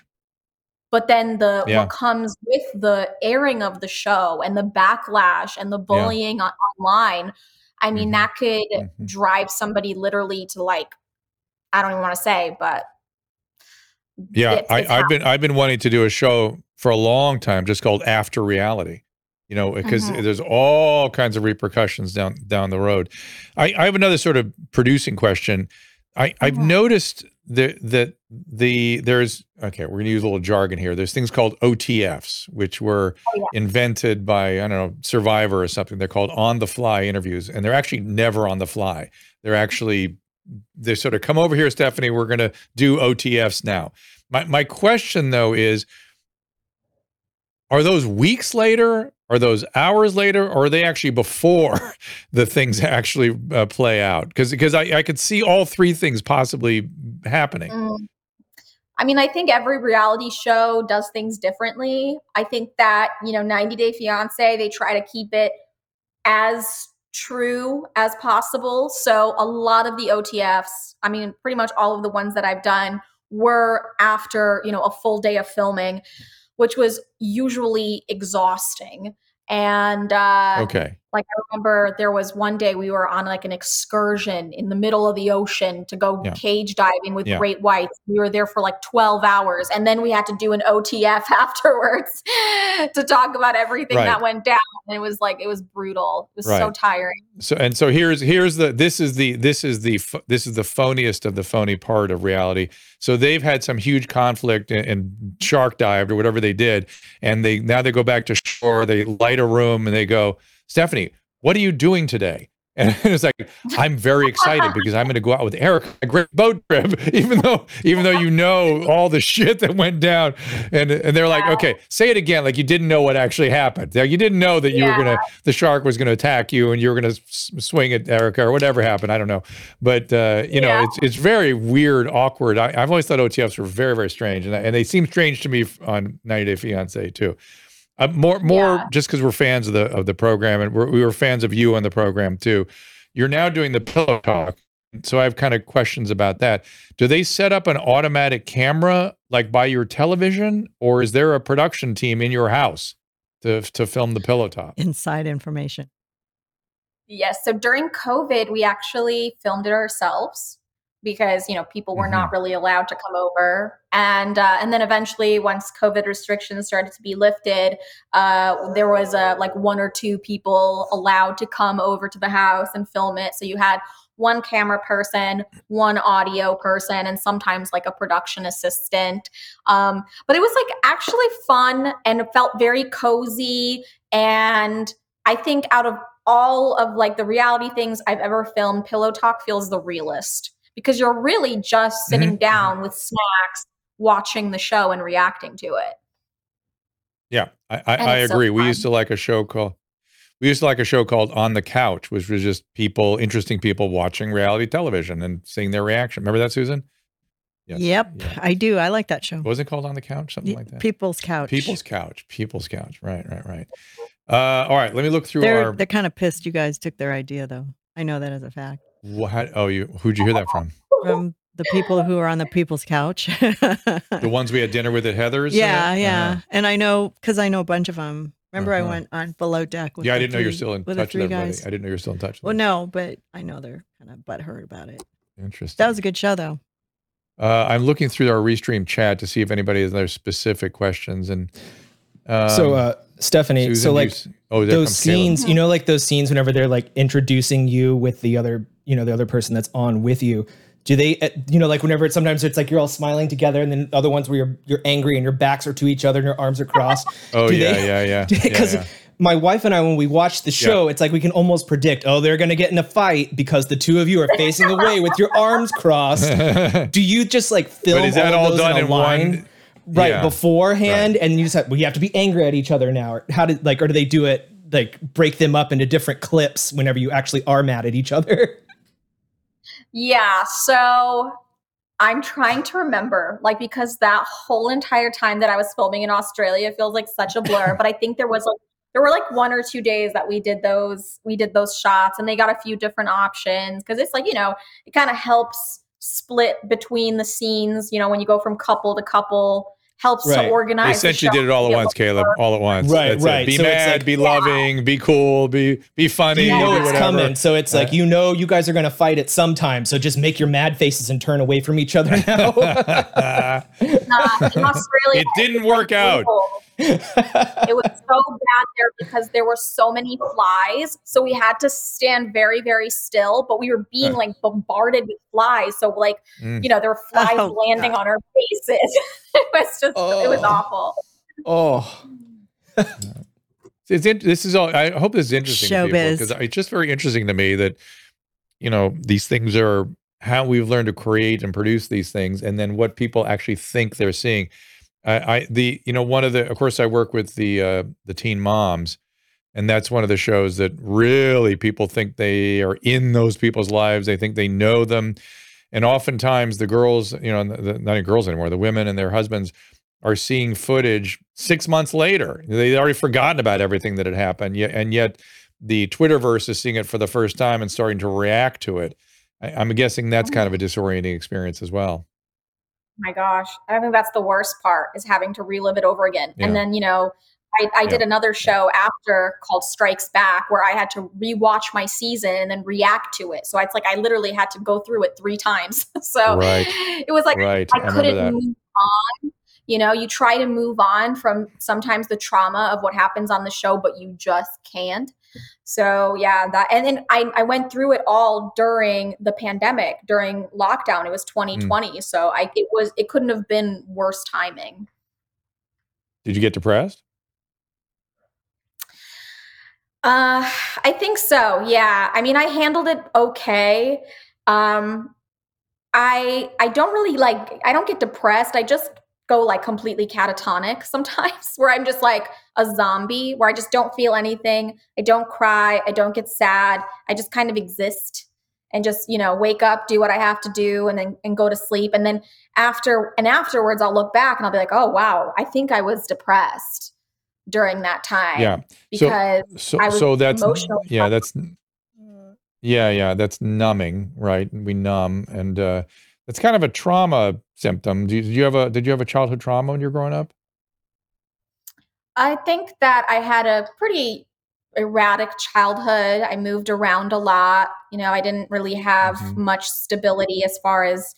but then the Yeah. what comes with the airing of the show and the backlash and the bullying on, online i mean Mhm. that could Mhm. drive somebody literally to like i don't even want to say but Yeah, it's- I, I've been I've been wanting to do a show for a long time, just called After Reality. You know, because Mhm. there's all kinds of repercussions down down the road. I, I have another sort of producing question. I, I've Mhm. noticed that that the there's okay, we're gonna use a little jargon here. There's things called OTFs, which were Oh, yeah. invented by I don't know Survivor or something. They're called on the fly interviews, and they're actually never on the fly. They're actually they sort of come over here, Stephanie. We're going to do OTFs now. My my question though is, are those weeks later? Are those hours later, or are they actually before the things actually uh, play out? Because because I, I could see all three things possibly happening. Mm. I mean, I think every reality show does things differently. I think that, you know, 90 Day Fiance, they try to keep it as true as possible. So a lot of the OTFs, I mean, pretty much all of the ones that I've done were after, you know, a full day of filming, which was usually exhausting. And uh Okay, like I remember there was one day we were on like an excursion in the middle of the ocean to go Yeah. cage diving with Yeah. great whites. We were there for like 12 hours and then we had to do an OTF afterwards to talk about everything Right. that went down. And it was like it was brutal. It was so tiring. so and so here's here's the this is the this is the this is the phoniest of the phony part of reality. So they've had some huge conflict and, and shark dived or whatever they did, and they now they go back to shore. They light a room and they go, Stephanie, what are you doing today? And it's like I'm very excited because I'm going to go out with Eric a great boat trip, even though even though you know all the shit that went down, and and they're like, Yeah. okay, say it again, like you didn't know what actually happened. Like you didn't know that you were gonna the shark was going to attack you and you were going to s- swing at Erika or whatever happened. I don't know, but uh, you know, Yeah. it's it's very weird, awkward. I, I've always thought OTFs were very very strange, and and they seem strange to me on 90 Day Fiance too. Uh, more more Yeah. just because we're fans of the of the program and we're, we were fans of you on the program too. You're now doing the pillow talk. So I have kind of questions about that. Do they set up an automatic camera like by your television, or is there a production team in your house to to film the pillow talk? Inside information. Yes. So during COVID, we actually filmed it ourselves because you know people were not really allowed to come over, and uh, and then eventually, once COVID restrictions started to be lifted, uh, there was a like one or two people allowed to come over to the house and film it. So you had one camera person, one audio person, and sometimes like a production assistant. Um, but it was like actually fun and it felt very cozy. And I think out of all of like the reality things I've ever filmed, Pillow Talk feels the realest because you're really just sitting down with snacks, watching the show and reacting to it. Yeah, I, I, I it's so agree. we used to like a show called we used to like a show called On the Couch, which was just people, interesting people watching reality television and seeing their reaction. Remember that, Susan? Yes. Yep, Yeah. I do. I like that show. What was it called on the couch? Something Y- like that. People's Couch. People's couch. People's couch. Right, right, right. Uh, all right. Let me look through They're our. they're kind of pissed you guys took their idea though. I know that as a fact What, oh, you. Who'd you hear that from? from the people who are on the People's Couch. The ones we had dinner with at Heather's. yeah, that? yeah, Uh-huh. and I know because I know a bunch of them. Remember, I Uh-huh. went on below deck. With yeah, I didn't know you're still in with touch with everybody. guys. I didn't know you're still in touch with Well, them. no, but I know they're kind of butthurt about it. Interesting. That was a good show, though. Uh, I'm looking through our restream chat to see if anybody has other specific questions. And um, so, uh, Stephanie, Susan, so like s- oh, those comes Caleb. scenes, you know, like those scenes whenever they're like introducing you with the other, you know, the other person that's on with you. Do they, uh, you know, like whenever it's sometimes it's like you're all smiling together, and then other ones where you're you're angry and your backs are to each other and your arms are crossed. Oh yeah, they- yeah, yeah, yeah, Because yeah. my wife and I, when we watch the show, it's like we can almost predict, oh, they're going to get in a fight because the two of you are facing away with your arms crossed. Do you just like film But is that all, all done in, in line? one? right beforehand and you just have, well, you have to be angry at each other now or how did like or do they do it like break them up into different clips whenever you actually are mad at each other Yeah. So I'm trying to remember, like, because that whole entire time that I was filming in Australia feels like such a blur. but I think there was like there were like one or two days that we did those we did those shots and they got a few different options because it's like you know it kind of helps split between the scenes you know when you go from couple to couple helps Right. to They organize the essentially show did it all at once, Caleb. All at once. Right, That's it. right. Be So mad, like- be Yeah. loving, be cool, be be funny. you know it's whatever. coming, so it's like you know you guys are gonna fight at some time. So just make your mad faces and turn away from each other now. Uh, in it didn't work out. it was so bad there because there were so many flies. So we had to stand very, very still, but we were being Uh. like bombarded with flies. So like, Mm. you know, there were flies Oh, landing on our faces. it was just, it was Oh. awful. oh, It's in, this is all. I hope this is interesting Showbiz. because it's just very interesting to me that you know these things are how we've learned to create and produce these things, and then what people actually think they're seeing. I, I the you know one of the of course I work with the uh, the teen moms, and that's one of the shows that really people think they are in those people's lives. They think they know them, and oftentimes the girls, you know, the, not even girls anymore, the women and their husbands are seeing footage six months later. They'd already forgotten about everything that had happened, yet, and yet the Twitterverse is seeing it for the first time and starting to react to it. I, I'm guessing that's kind of a disorienting experience as well. my gosh i think that's the worst part is having to relive it over again Yeah. and then you know i, I did another show after called strikes back where i had to rewatch my season and then react to it. So it's like i literally had to go through it three times. So Right. it was like right. i, I couldn't move on. You know you try to move on from sometimes the trauma of what happens on the show but you just can't. So yeah that and then I, I went through it all during the pandemic during lockdown. It was hmm. 2020 so i it was it couldn't have been worse timing. Did you get depressed? Uh i think so yeah. I mean i handled it okay. Um i i don't really like i don't get depressed. I just go like completely catatonic sometimes where i'm just like a zombie where i just don't feel anything. I don't cry. I don't get sad. I just kind of exist and just you know wake up do what i have to do and then and go to sleep. And then after and afterwards i'll look back and i'll be like oh wow. I think i was depressed during that time Yeah. Because So, I was so that's emotional yeah, that's yeah, yeah, that's numbing, right? We numb, and uh, that's kind of a trauma symptom. Do you, did you have a did you have a childhood trauma when you were growing up? I think that I had a pretty erratic childhood. I moved around a lot. You know, I didn't really have Mhm. much stability as far as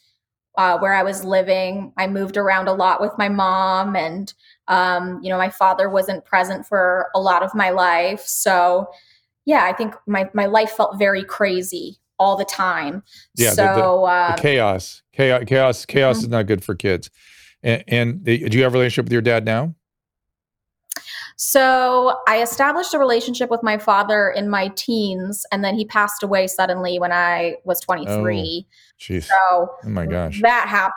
uh, where I was living. I moved around a lot with my mom, and um, you know, my father wasn't present for a lot of my life. So, yeah, I think my my life felt very crazy all the time. Yeah, the- the- uh, the chaos, chaos, chaos, chaos Mhm. is not good for kids. And, and the, do you have a relationship with your dad now? So I established a relationship with my father in my teens, and then he passed away suddenly when I was 23. Jeez, So oh my gosh. that happened.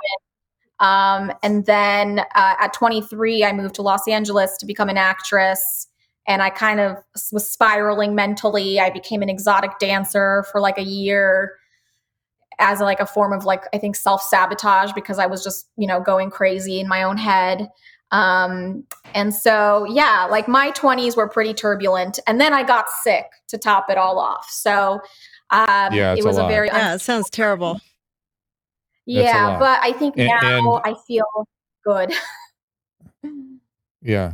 Um, and then uh, at 23, I moved to Los Angeles to become an actress. And I kind of was spiraling mentally. I became an exotic dancer for like a year as like a form of like I think self sabotage because I was just you know going crazy in my own head. Um, and so yeah, like my 20s were pretty turbulent, and then I got sick to top it all off. So um, Yeah, it was a, lot. very Yeah, it sounds terrible. Yeah, but I think And- now and- I feel good. Yeah.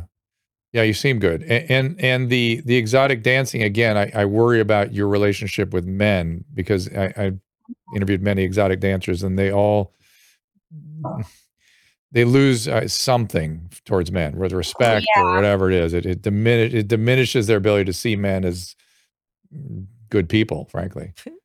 Yeah, you seem good. And and, and the the exotic dancing again, I, I worry about your relationship with men because I, I interviewed many exotic dancers and they all they lose uh, something towards men, whether respect or whatever it is. It it, diminish, it diminishes their ability to see men as good people, frankly.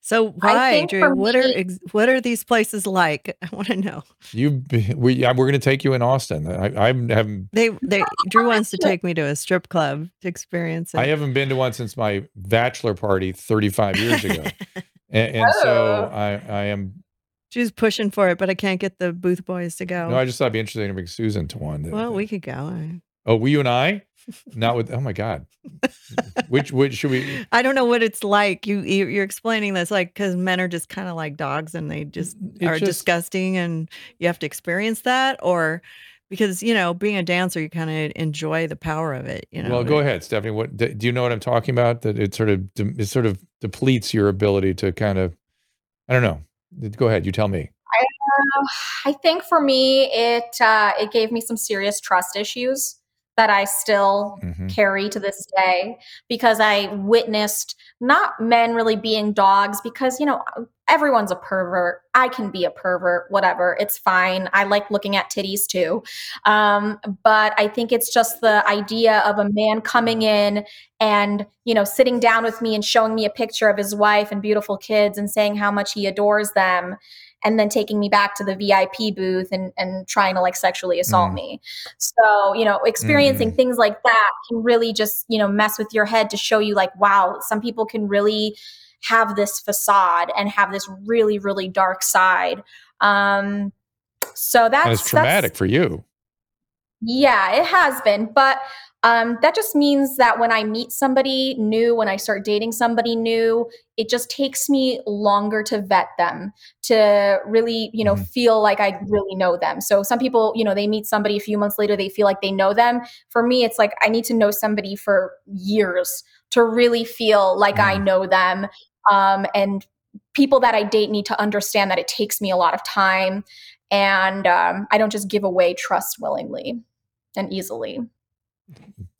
So why, Drew? for What are me- ex- what are these places like? I want to know. You we, we're going to take you in Austin. I I haven't They they Drew wants to take me to a strip club to experience it. I haven't been to one since my bachelor party 35 years ago. And, and so Oh. I, I am. She's pushing for it, but I can't get the booth boys to go. No, I just thought it'd be interesting to bring Susan to one. well, we could go. Oh, we you and I, not with. Oh my God, which which should we? I don't know what it's like. You you- you're explaining this like because men are just kind of like dogs and they just It are just- disgusting and you have to experience that, or because you know, being a dancer, you kind of enjoy the power of it. You know. well, go ahead, Stephanie. What do do you know what I'm talking about? That it sort of it sort of depletes your ability to kind of I don't know. Go ahead, you tell me. I think for me, it uh, it gave me some serious trust issues that I still Mhm. carry to this day because I witnessed not men really being dogs because you know everyone's a pervert. I can be a pervert, whatever. It's fine. I like looking at titties too, um, but I think it's just the idea of a man coming in and you know sitting down with me and showing me a picture of his wife and beautiful kids and saying how much he adores them and then taking me back to the VIP booth and, and trying to like sexually assault Mm. me. So, you know, experiencing things like that can really just, you know, mess with your head to show you like, wow, some people can really have this facade and have this really, really dark side. Um, so that's And it's that's- traumatic for you. yeah, it has been. But um, that just means that when I meet somebody new, when I start dating somebody new, it just takes me longer to vet them, to really, you know, Mhm. feel like I really know them. So some people, you know, they meet somebody a few months later, they feel like they know them. For me, it's like I need to know somebody for years to really feel like I Mm. know them. Um, and people that I date need to understand that it takes me a lot of time and um, I don't just give away trust willingly and easily.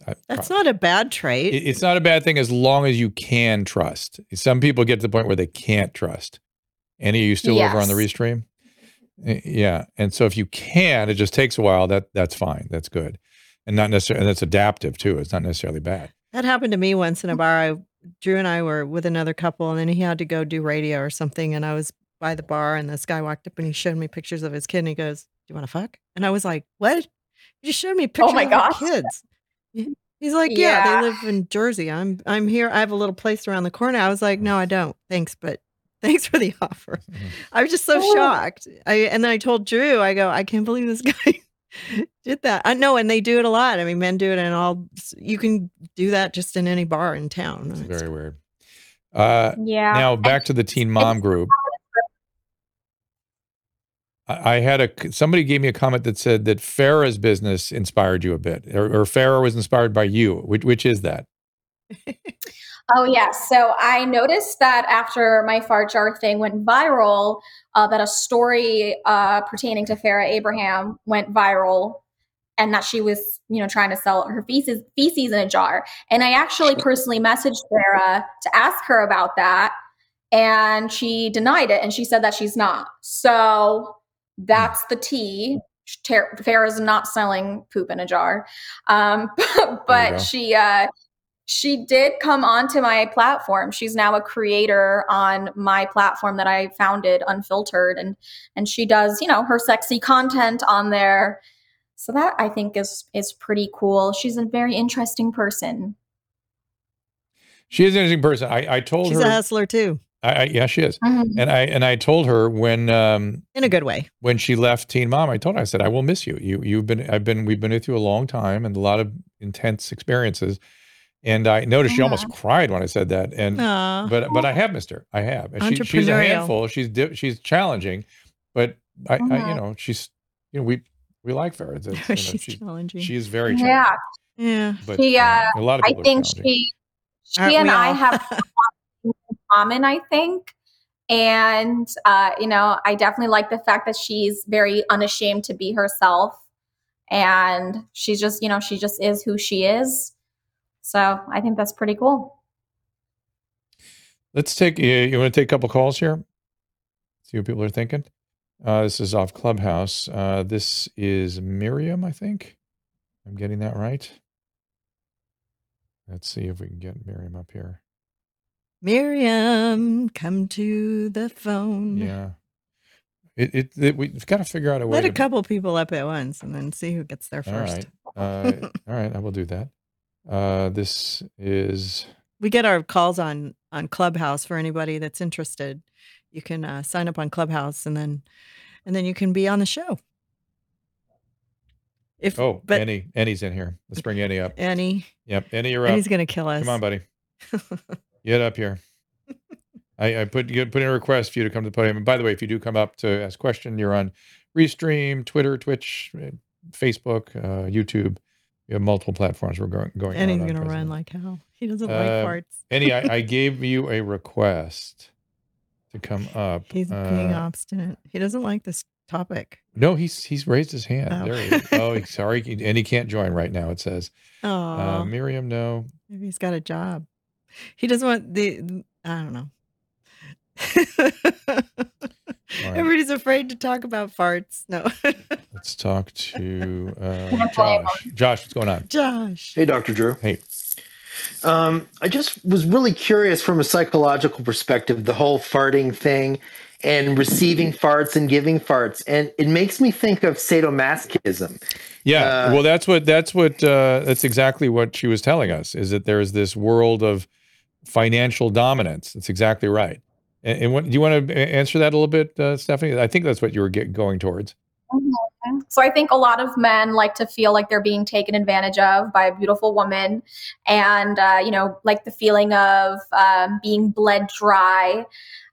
I- That's not a bad trait. it- it's not a bad thing as long as you can trust. Some people get to the point where they can't trust. Any of you still over on the Yes. restream? Yeah, and so if you can, it just takes a while. That that's fine. That's good, and not necessarily. And that's adaptive too. It's not necessarily bad. That happened to me once in a bar. I, Drew and I were with another couple, and then he had to go do radio or something. And I was by the bar, and this guy walked up and he showed me pictures of his kid, and he goes, "Do you want to fuck?" And I was like, "What? You just showed me pictures Oh my of gosh. kids." He- He's like, "Yeah, Yeah. they live in Jersey. I'm I'm here. I have a little place around the corner." I was like, "No, I don't. Thanks, but thanks for the offer." Mhm. I was just so Oh. shocked. I and then I told Drew, I go, "I can't believe this guy." Did that? I know, and they do it a lot. I mean, men do it in all. You can do that just in any bar in town. It's It's- very weird. Uh, Yeah. now back to the teen mom group. I had a somebody gave me a comment that said that Farrah's business inspired you a bit, or, or Farrah was inspired by you. Which, which is that? Oh, yes. So I noticed that after my fart jar thing went viral, uh, that a story uh, pertaining to Farrah Abraham went viral and that she was, you know, trying to sell her feces, feces in a jar. And I actually personally messaged Farrah to ask her about that. And she denied it and she said that she's not. So that's the tea. Ter- Farrah's not selling poop in a jar. Um, go. but she, uh, she did come onto my platform. She's now a creator on my platform that I founded, Unfiltrd, and and she does, you know, her sexy content on there. So that I think is is pretty cool. She's a very interesting person. She is an interesting person. I, I told She's her. a hustler too, I, I, yeah, she is. And I and I told her when um, in a good way. when she left Teen Mom, I told her I said I will miss you. You you've been I've been we've been with you a long time and a lot of intense experiences. And I noticed she almost cried when I said that. And Aw. but but I have missed her. I have. And she, she's a handful. She's di- she's challenging, but I, I you Mhm. know she's you know we we like Farrah. It's- it's, you know, She's she, challenging. she is very Yeah, challenging. yeah. But She, uh, uh, a lot of I people are think challenging. she she Aren't and I have in common. I think. And uh, you know, I definitely like the fact that she's very unashamed to be herself, and she's just, you know, she just is who she is. So I think that's pretty cool. Let's take you, you want to take a couple calls here? See what people are thinking. Uh, this is off Clubhouse. Uh, this is Miriam, I think. I'm getting that right. Let's see if we can get Miriam up here. Miriam, come to the phone. Yeah. It, it, it we've got to figure out a way Let a to couple people up at once and then see who gets there All first. right. Uh, all right, I will do that. Uh, this is We get our calls on on Clubhouse for anybody that's interested. You can uh, sign up on Clubhouse and then and then you can be on the show. If oh, but Annie. Annie's in here. Let's bring Annie up. Annie, Yep, Annie, you're up. Annie's gonna kill us. Come on, buddy. Get up here. I, I put you put in a request for you to come to the podium. And by the way, if you do come up to ask question, you're on Restream, Twitter, Twitch, uh, Facebook, uh, YouTube. We have multiple platforms we're going going. And he's gonna run like hell. He doesn't like Uh, farts. Annie, I, I gave you a request to come up. He's being Uh, obstinate. He doesn't like this topic. no, he's he's raised his hand. Oh. There he is. Oh, sorry, and he can't join right now. It says, Oh, Miriam, no. maybe he's got a job. He doesn't want the. I don't know. All right. Everybody's afraid to talk about farts. No, Let's talk to uh, Josh. Josh, what's going on? Josh. Hey, Dr. Drew. Hey, Um, I just was really curious from a psychological perspective, the whole farting thing and receiving farts and giving farts. And it makes me think of sadomasochism. Yeah, Uh, well, that's what that's what uh, that's exactly what she was telling us is that there's this world of financial dominance. That's exactly right. And, and what, do you want to answer that a little bit, uh, Stephanie? I think that's what you were get, going towards. Mhm. So I think a lot of men like to feel like they're being taken advantage of by a beautiful woman, and uh, you know, like the feeling of um, being bled dry.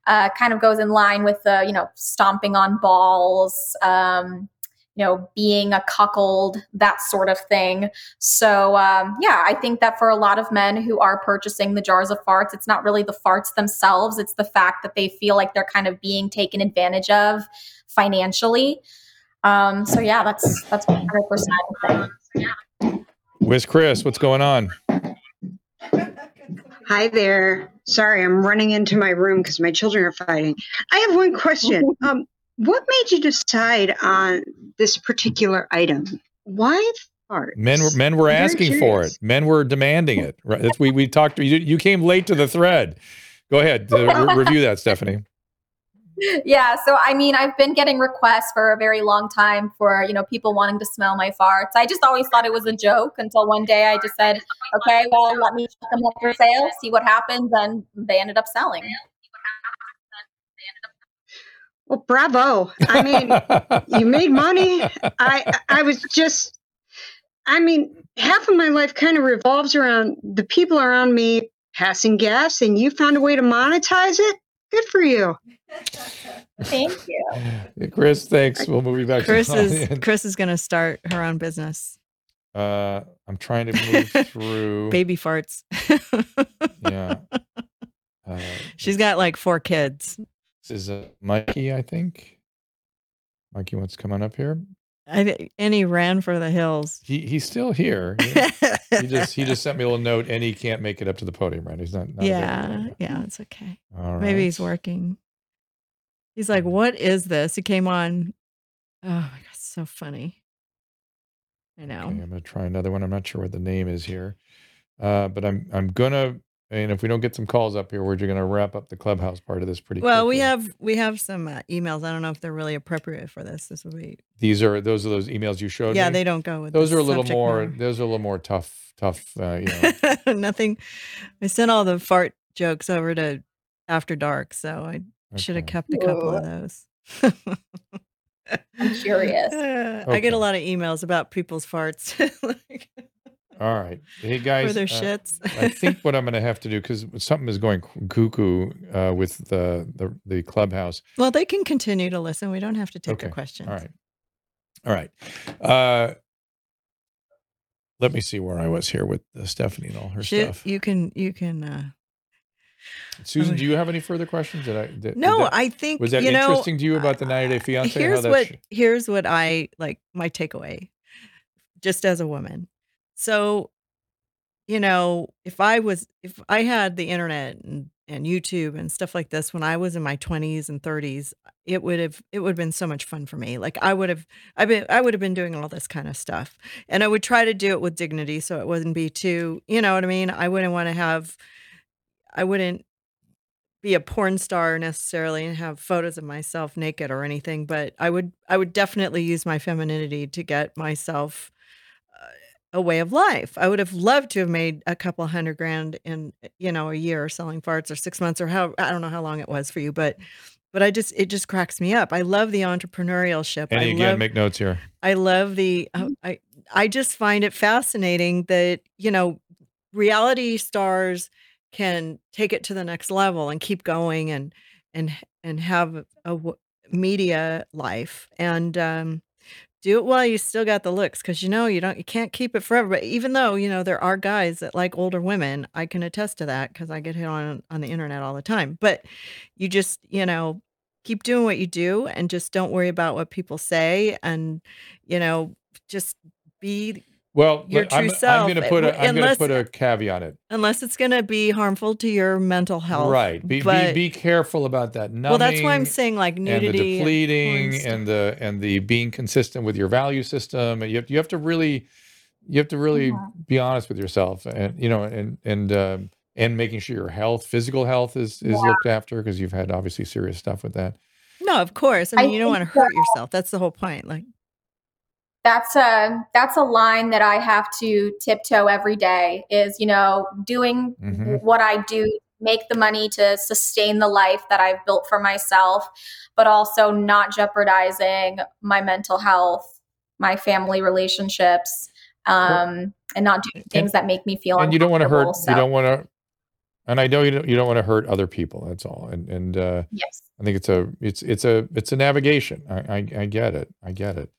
Uh, kind of goes in line with the you know stomping on balls, um, you know, being a cuckold, that sort of thing. So um, yeah, I think that for a lot of men who are purchasing the jars of farts, it's not really the farts themselves; it's the fact that they feel like they're kind of being taken advantage of financially. Um, so yeah, that's that's one hundred percent. Wiz Chris, what's going on? Hi there. Sorry, I'm running into my room because my children are fighting. I have one question. Um, what made you decide on this particular item? Why farts? Men were men were I'm asking for it. Men were demanding it. Right? That's, we we talked. You you came late to the thread. Go ahead. uh, re- review that, Stephanie. Yeah, so I mean, I've been getting requests for a very long time for you know people wanting to smell my farts. I just always thought it was a joke until one day I just said, okay, well, let me check them up for sale, see what happens, and they ended up selling. Well, bravo. I mean, you made money. I I was just I mean, half of my life kind of revolves around the people around me passing gas and you found a way to monetize it. Good for you. Thank you. Chris, thanks. We'll move you back. Chris to is. Chris is gonna start her own business. Uh, I'm trying to move through. Baby farts. Yeah. Uh, She's got like four kids. This is uh, Mikey, I think. Mikey wants to come on up here. I, and he ran for the hills. He he's still here. He, he just he just sent me a little note, and he can't make it up to the podium. Right? He's not. not yeah, yeah, it's okay. All Maybe he's working. He's like, "What is this?" He came on. Oh my god, so funny. I know. Okay, I'm gonna try another one. I'm not sure what the name is here, uh, but I'm I'm gonna. And if we don't get some calls up here, we're just gonna wrap up the clubhouse part of this pretty. Well, we have we have some uh, emails. I don't know if they're really appropriate for this. This would be These are those are those emails you showed yeah. me. They don't go with those are a little more. matter. Those are a little more tough. Tough. Uh, you know. Nothing. I sent all the fart jokes over to After Dark, so I should have kept a couple of those. I'm curious. Uh, I get a lot of emails about people's farts like, All right. Hey guys. for their uh. I think what I'm going to have to do because something is going cuckoo uh, with the, the the clubhouse. well, they can continue to listen. We don't have to take their Okay. questions. All right, all right. Uh, let me see where I was here with uh, Stephanie and all her stuff. you can you can. Uh, Susan, oh, do you have any further questions? Did I? Did, did no, that- I think was that you know, interesting to you about the 90 Day uh, Fiance? Here's what sh- here's what I like my takeaway, just as a woman. So, you know, if I was if I had the internet and and YouTube and stuff like this when I was in my 20s and 30s, it would have it would have been so much fun for me. Like I would have I been I would have been doing all this kind of stuff. And I would try to do it with dignity so it wouldn't be too, you know what I mean? I wouldn't want to have I wouldn't be a porn star necessarily and have photos of myself naked or anything, but I would I would definitely use my femininity to get myself a way of life. I would have loved to have made a couple hundred grand in you know a year selling farts or 6 months or how I don't know how long it was for you, but but I just it just cracks me up. I love the entrepreneurship. and I again, love make notes here. I love the uh, I I just find it fascinating that you know reality stars can take it to the next level and keep going and and and have a w- media life and um do it while you still got the looks because you know you don't you can't keep it forever. But even though you know there are guys that like older women i can attest to that because i get hit on on the internet all the time. But you just you know keep doing what you do and just don't worry about what people say and you know just be Well, your but I'm, true I'm going to put a w- I'm going to put a caveat on it. unless it's going to be harmful to your mental health Right. Be, but be be careful about that numbing well that's why i'm saying like nudity and, porn depleting stuff. and the and the being consistent with your value system. And you have, you have to really you have to really Mhm. be honest with yourself and you know and and um, and making sure your health, physical health is is Yeah. looked after because you've had obviously serious stuff with that. no of course i I mean you don't want to hurt yourself that's the whole point like that's a that's a line that I have to tiptoe every day is you know doing Mhm. what I do make the money to sustain the life that I've built for myself but also not jeopardizing my mental health my family relationships um and not doing things that make me feel and you don't want to hurt uncomfortable, you don't want to and i know you don't you don't want to hurt other people that's all and and uh yes i think it's a it's it's a it's a navigation i i, I get it i get it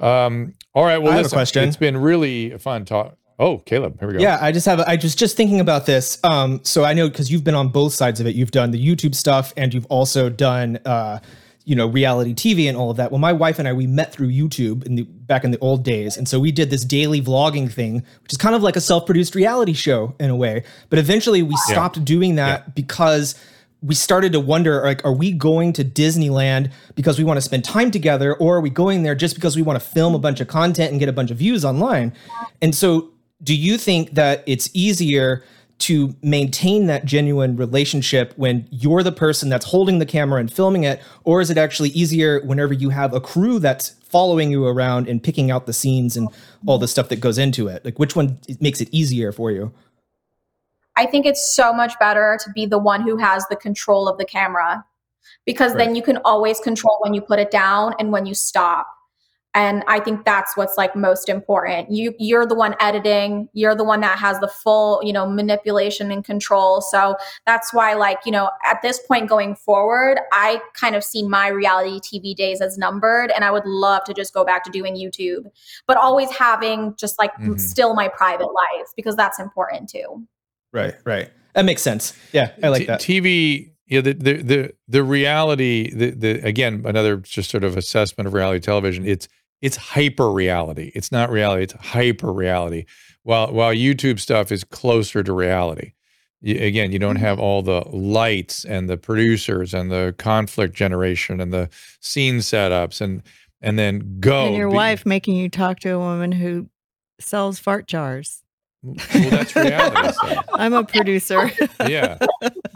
um all right well I have a listen, question. it's been really a fun talk oh caleb here we go Yeah, I just have. I was just thinking about this. Um, so I know because you've been on both sides of it. You've done the YouTube stuff, and you've also done, uh, you know, reality TV and all of that. Well, my wife and I we met through YouTube in the back in the old days, and so we did this daily vlogging thing, which is kind of like a self-produced reality show in a way. But eventually, we Yeah. stopped doing that because we started to wonder like are we going to disneyland because we want to spend time together or are we going there just because we want to film a bunch of content and get a bunch of views online? And so do you think that it's easier to maintain that genuine relationship when you're the person that's holding the camera and filming it or is it actually easier whenever you have a crew that's following you around and picking out the scenes and all the stuff that goes into it? Like which one makes it easier for you I think it's so much better to be the one who has the control of the camera because then you can always control when you put it down and when you stop. And I think that's what's like most important. You you're the one editing, you're the one that has the full, you know, manipulation and control. So that's why like, you know, at this point going forward, I kind of see my reality TV days as numbered and I would love to just go back to doing YouTube, but always having just like Mhm. still my private life because that's important too. Right right that makes sense yeah i like T- that TV, yeah, the the the the reality, the the again another just sort of assessment of reality television. It's it's hyper reality. It's not reality. It's hyper reality. While while YouTube stuff is closer to reality. Y- again, you don't Mm-hmm. have all the lights and the producers and the conflict generation and the scene setups and and then go. and your Be- wife making you talk to a woman who sells fart jars Well, that's reality stuff. i'm a producer. Yeah.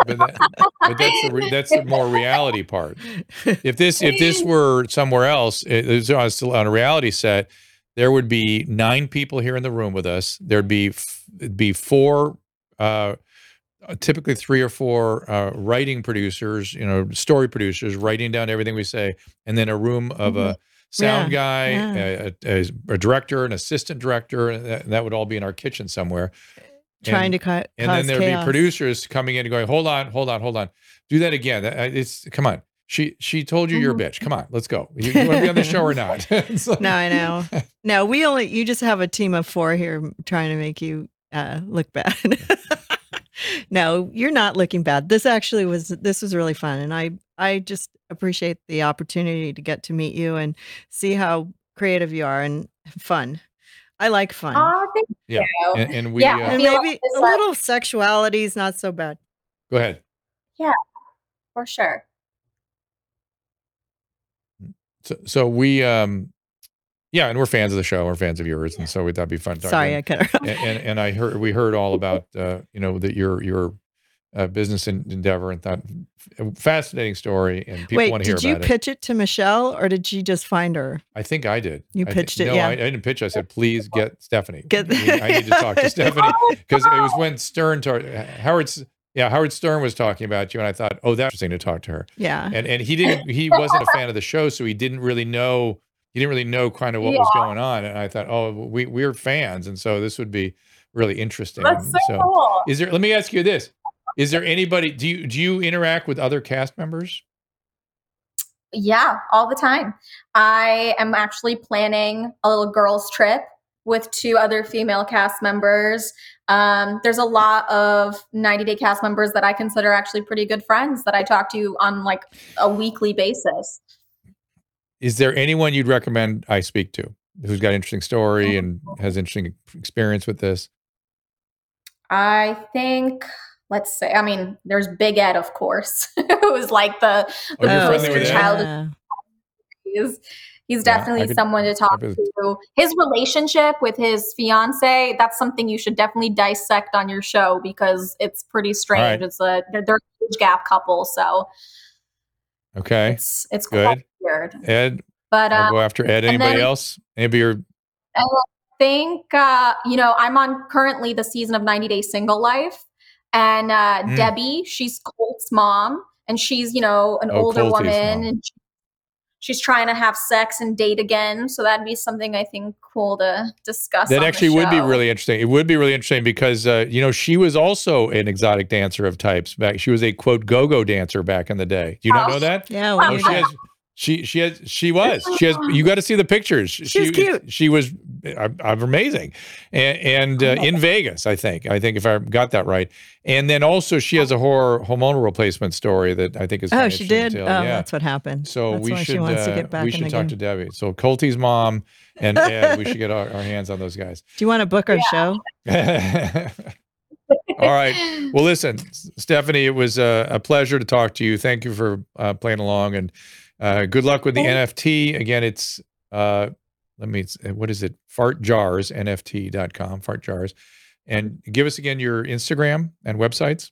But, that, but that's the re- that's the more reality part. If this if this were somewhere else it was on, a reality set there would be nine people here in the room with us. There'd be f- be four uh typically three or four uh, writing producers you know story producers writing down everything we say and then a room of a sound guy Mm-hmm. yeah. A, a, a director an assistant director and that, that would all be in our kitchen somewhere trying And- to cut and then there'd be producers coming in and going, "Hold on, hold on, hold on, do that again." Uh, It's come on. She she told you you're a bitch. Come on, let's go. You, want to be on the show or not? Like- no i know no we only you just have a team of four here trying to make you uh look bad no you're not looking bad this actually was this was really fun and i i just appreciate the opportunity to get to meet you and see how creative you are and fun i like fun Oh, thank Yeah. you. And, and we Yeah. uh, and maybe a little sexuality is not so bad go ahead. Yeah, for sure. So, so we um, yeah, and we're fans of the show. We're fans of yours, and so that'd be fun. talking. sorry i cut her off. and, and and I heard we heard all about uh, you know that your your uh, business en- endeavor and thought fascinating story, and people wait want to hear about it. did you pitch it to michelle or did she just find her I think I did. You I pitched it, No, yeah. I, I didn't pitch. I said, please get Stephanie. Get- We- I need to talk to Stephanie because it was when Stern, tar- Howard's, yeah, Howard Stern was talking about you, and I thought, oh, that's interesting to talk to her. yeah And and he didn't, he wasn't a fan of the show, so he didn't really know, he didn't really know kind of what was going on. And I thought, oh, we we're fans, and so this would be really interesting. That's so, so, cool. is there? Let me ask you this: Is there anybody? Do you do you interact with other cast members? Yeah, all the time. I am actually planning a little girls' trip with two other female cast members. Um, there's a lot of 90 Day cast members that I consider actually pretty good friends that I talk to on like a weekly basis. Is there anyone you'd recommend I speak to who's got an interesting story oh. and has interesting experience with this? I think let's say, I mean, there's Big Ed, of course, who was like the, the Oh, you're poster familiar with Ed? child. Yeah. He's, he's Yeah, definitely could- someone to talk could- to. His relationship with his fiance, that's something you should definitely dissect on your show because it's pretty strange. right. It's a they're, they're a age gap couple, so Okay. it's it's Good. quite weird. Ed, But I'll uh, go after Ed. Anybody then- else? Anybody your I think uh, you know I'm on currently the season of 90 Day Single Life, and uh, Mm. Debbie, she's Colt's mom, and she's you know an Oh, older Colty's woman, mom. and she- she's trying to have sex and date again. So that'd be something I think cool to discuss. That on the actually would be really interesting. It would be really interesting because uh, you know she was also an exotic dancer of types. Back, she was a quote go-go dancer back in the day. Do you not Oh. know that? Yeah, Wow. Oh, she has. She she has she was she has you got to see the pictures. She cute. She was uh, uh, amazing, and, and uh, in Vegas, I think. I think if I got that right. And then also she has a horror hormonal replacement story that I think is. Oh, she did. Oh, yeah. that's what happened. So that's we why should she wants to uh, get back we should talk game. to Debbie. So Colty's mom and Ed, we should get our, our hands on those guys. Do you want to book our show? All right. Well, listen, Stephanie, it was a, a pleasure to talk to you. Thank you for uh, playing along and uh, good luck with the NFT. Again, it's, uh, let me, what is it? Fartjarsnft.com. Fartjars, NFT.com, fart jars. And give us again your Instagram and websites.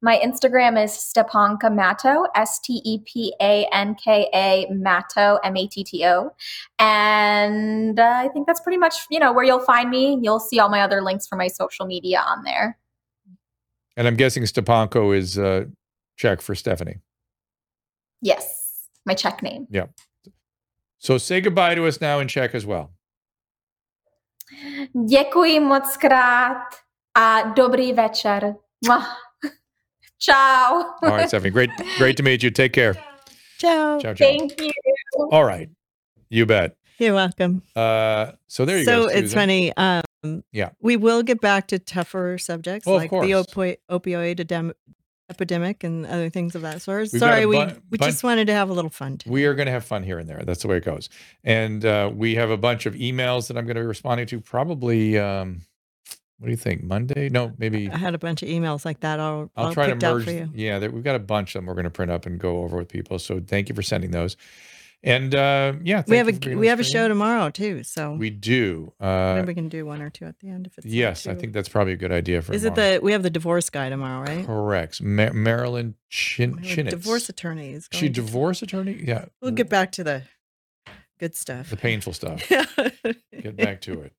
My Instagram is Stepanka Matto, S T E P A N K A Matto, M A T T O. And uh, I think that's pretty much, you know, where you'll find me. You'll see all my other links for my social media on there. And I'm guessing Stepanko is uh, Czech for Stephanie. Yes, my Czech name. Yeah. So say goodbye to us now in Czech as well. Děkuji moc krát a dobrý večer. Ciao. All right, Stephanie. Great, great to meet you. Take care. Ciao. Ciao, ciao. Thank you. All right. You bet. You're welcome. Uh, so there you so go. So it's funny. Um, Yeah. we will get back to tougher subjects Well, of like the course. opioid, opioid edem- epidemic and other things of that sort. We've Sorry, we bu- we bun- just wanted to have a little fun. Too. We are going to have fun here and there. That's the way it goes. And uh, we have a bunch of emails that I'm going to be responding to probably. Um, what do you think? Monday? No, maybe. I had a bunch of emails like that. All, I'll all try to merge. for you. Yeah, there, we've got a bunch of them we're going to print up and go over with people. So thank you for sending those. And uh, yeah, We have you a we have a show tomorrow too. So We do. Uh, maybe we can do one or two at the end if it's yes, I think that's probably a good idea for. Is it tomorrow. the we have the divorce guy tomorrow, right? correct? Ma- Marilyn Chin a Chinitz. divorce attorney is She divorce attorney? Yeah. We'll get back to the good stuff. the painful stuff. get back to it.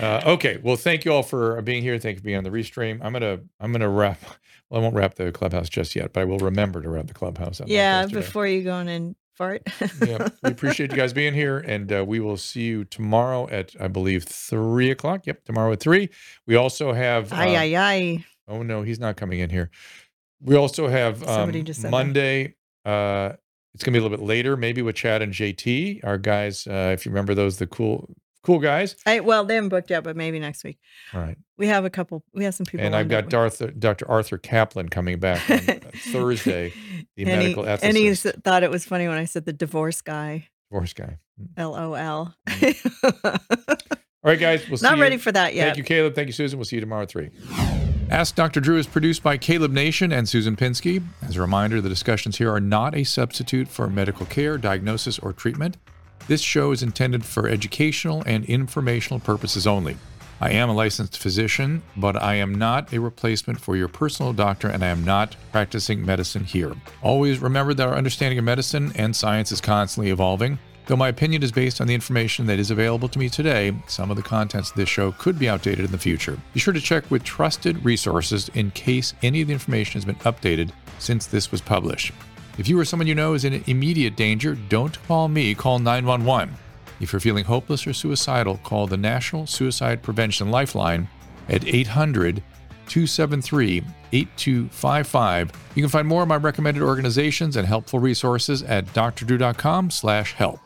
Uh, okay. Well, thank you all for being here. Thank you for being on the restream. I'm gonna I'm gonna wrap. Well, I won't wrap the clubhouse just yet, but I will remember to wrap the clubhouse. up yeah, before you go in and fart. yeah, we appreciate you guys being here, and uh, we will see you tomorrow at I believe three o'clock. Yep, tomorrow at three. We also have. Ay aye, aye, ay. Oh no, he's not coming in here. We also have um. Monday. Uh, it's gonna be a little bit later, maybe with Chad and JT, our guys. Uh, if you remember those, the cool, cool guys. I, well, they haven't booked yet, but maybe next week. All right. We have a couple. We have some people. and I've got. Darth, Dr. Arthur Caplan coming back on uh, Thursday, the and medical he, and he thought it was funny when I said the divorce guy. divorce guy. LOL. All right, guys. We'll see Not you. ready for that yet. Thank you, Caleb. Thank you, Susan. We'll see you tomorrow at 3. Ask Dr. Drew is produced by Caleb Nation and Susan Pinsky. As a reminder, the discussions here are not a substitute for medical care, diagnosis, or treatment. This show is intended for educational and informational purposes only. I am a licensed physician, but I am not a replacement for your personal doctor, and I am not practicing medicine here. Always remember that our understanding of medicine and science is constantly evolving. Though my opinion is based on the information that is available to me today, some of the contents of this show could be outdated in the future. Be sure to check with trusted resources in case any of the information has been updated since this was published. If you or someone you know is in immediate danger, don't call me, call 911. If you're feeling hopeless or suicidal, call the National Suicide Prevention Lifeline at 800 273 8255. You can find more of my recommended organizations and helpful resources at drdrew.com slash help.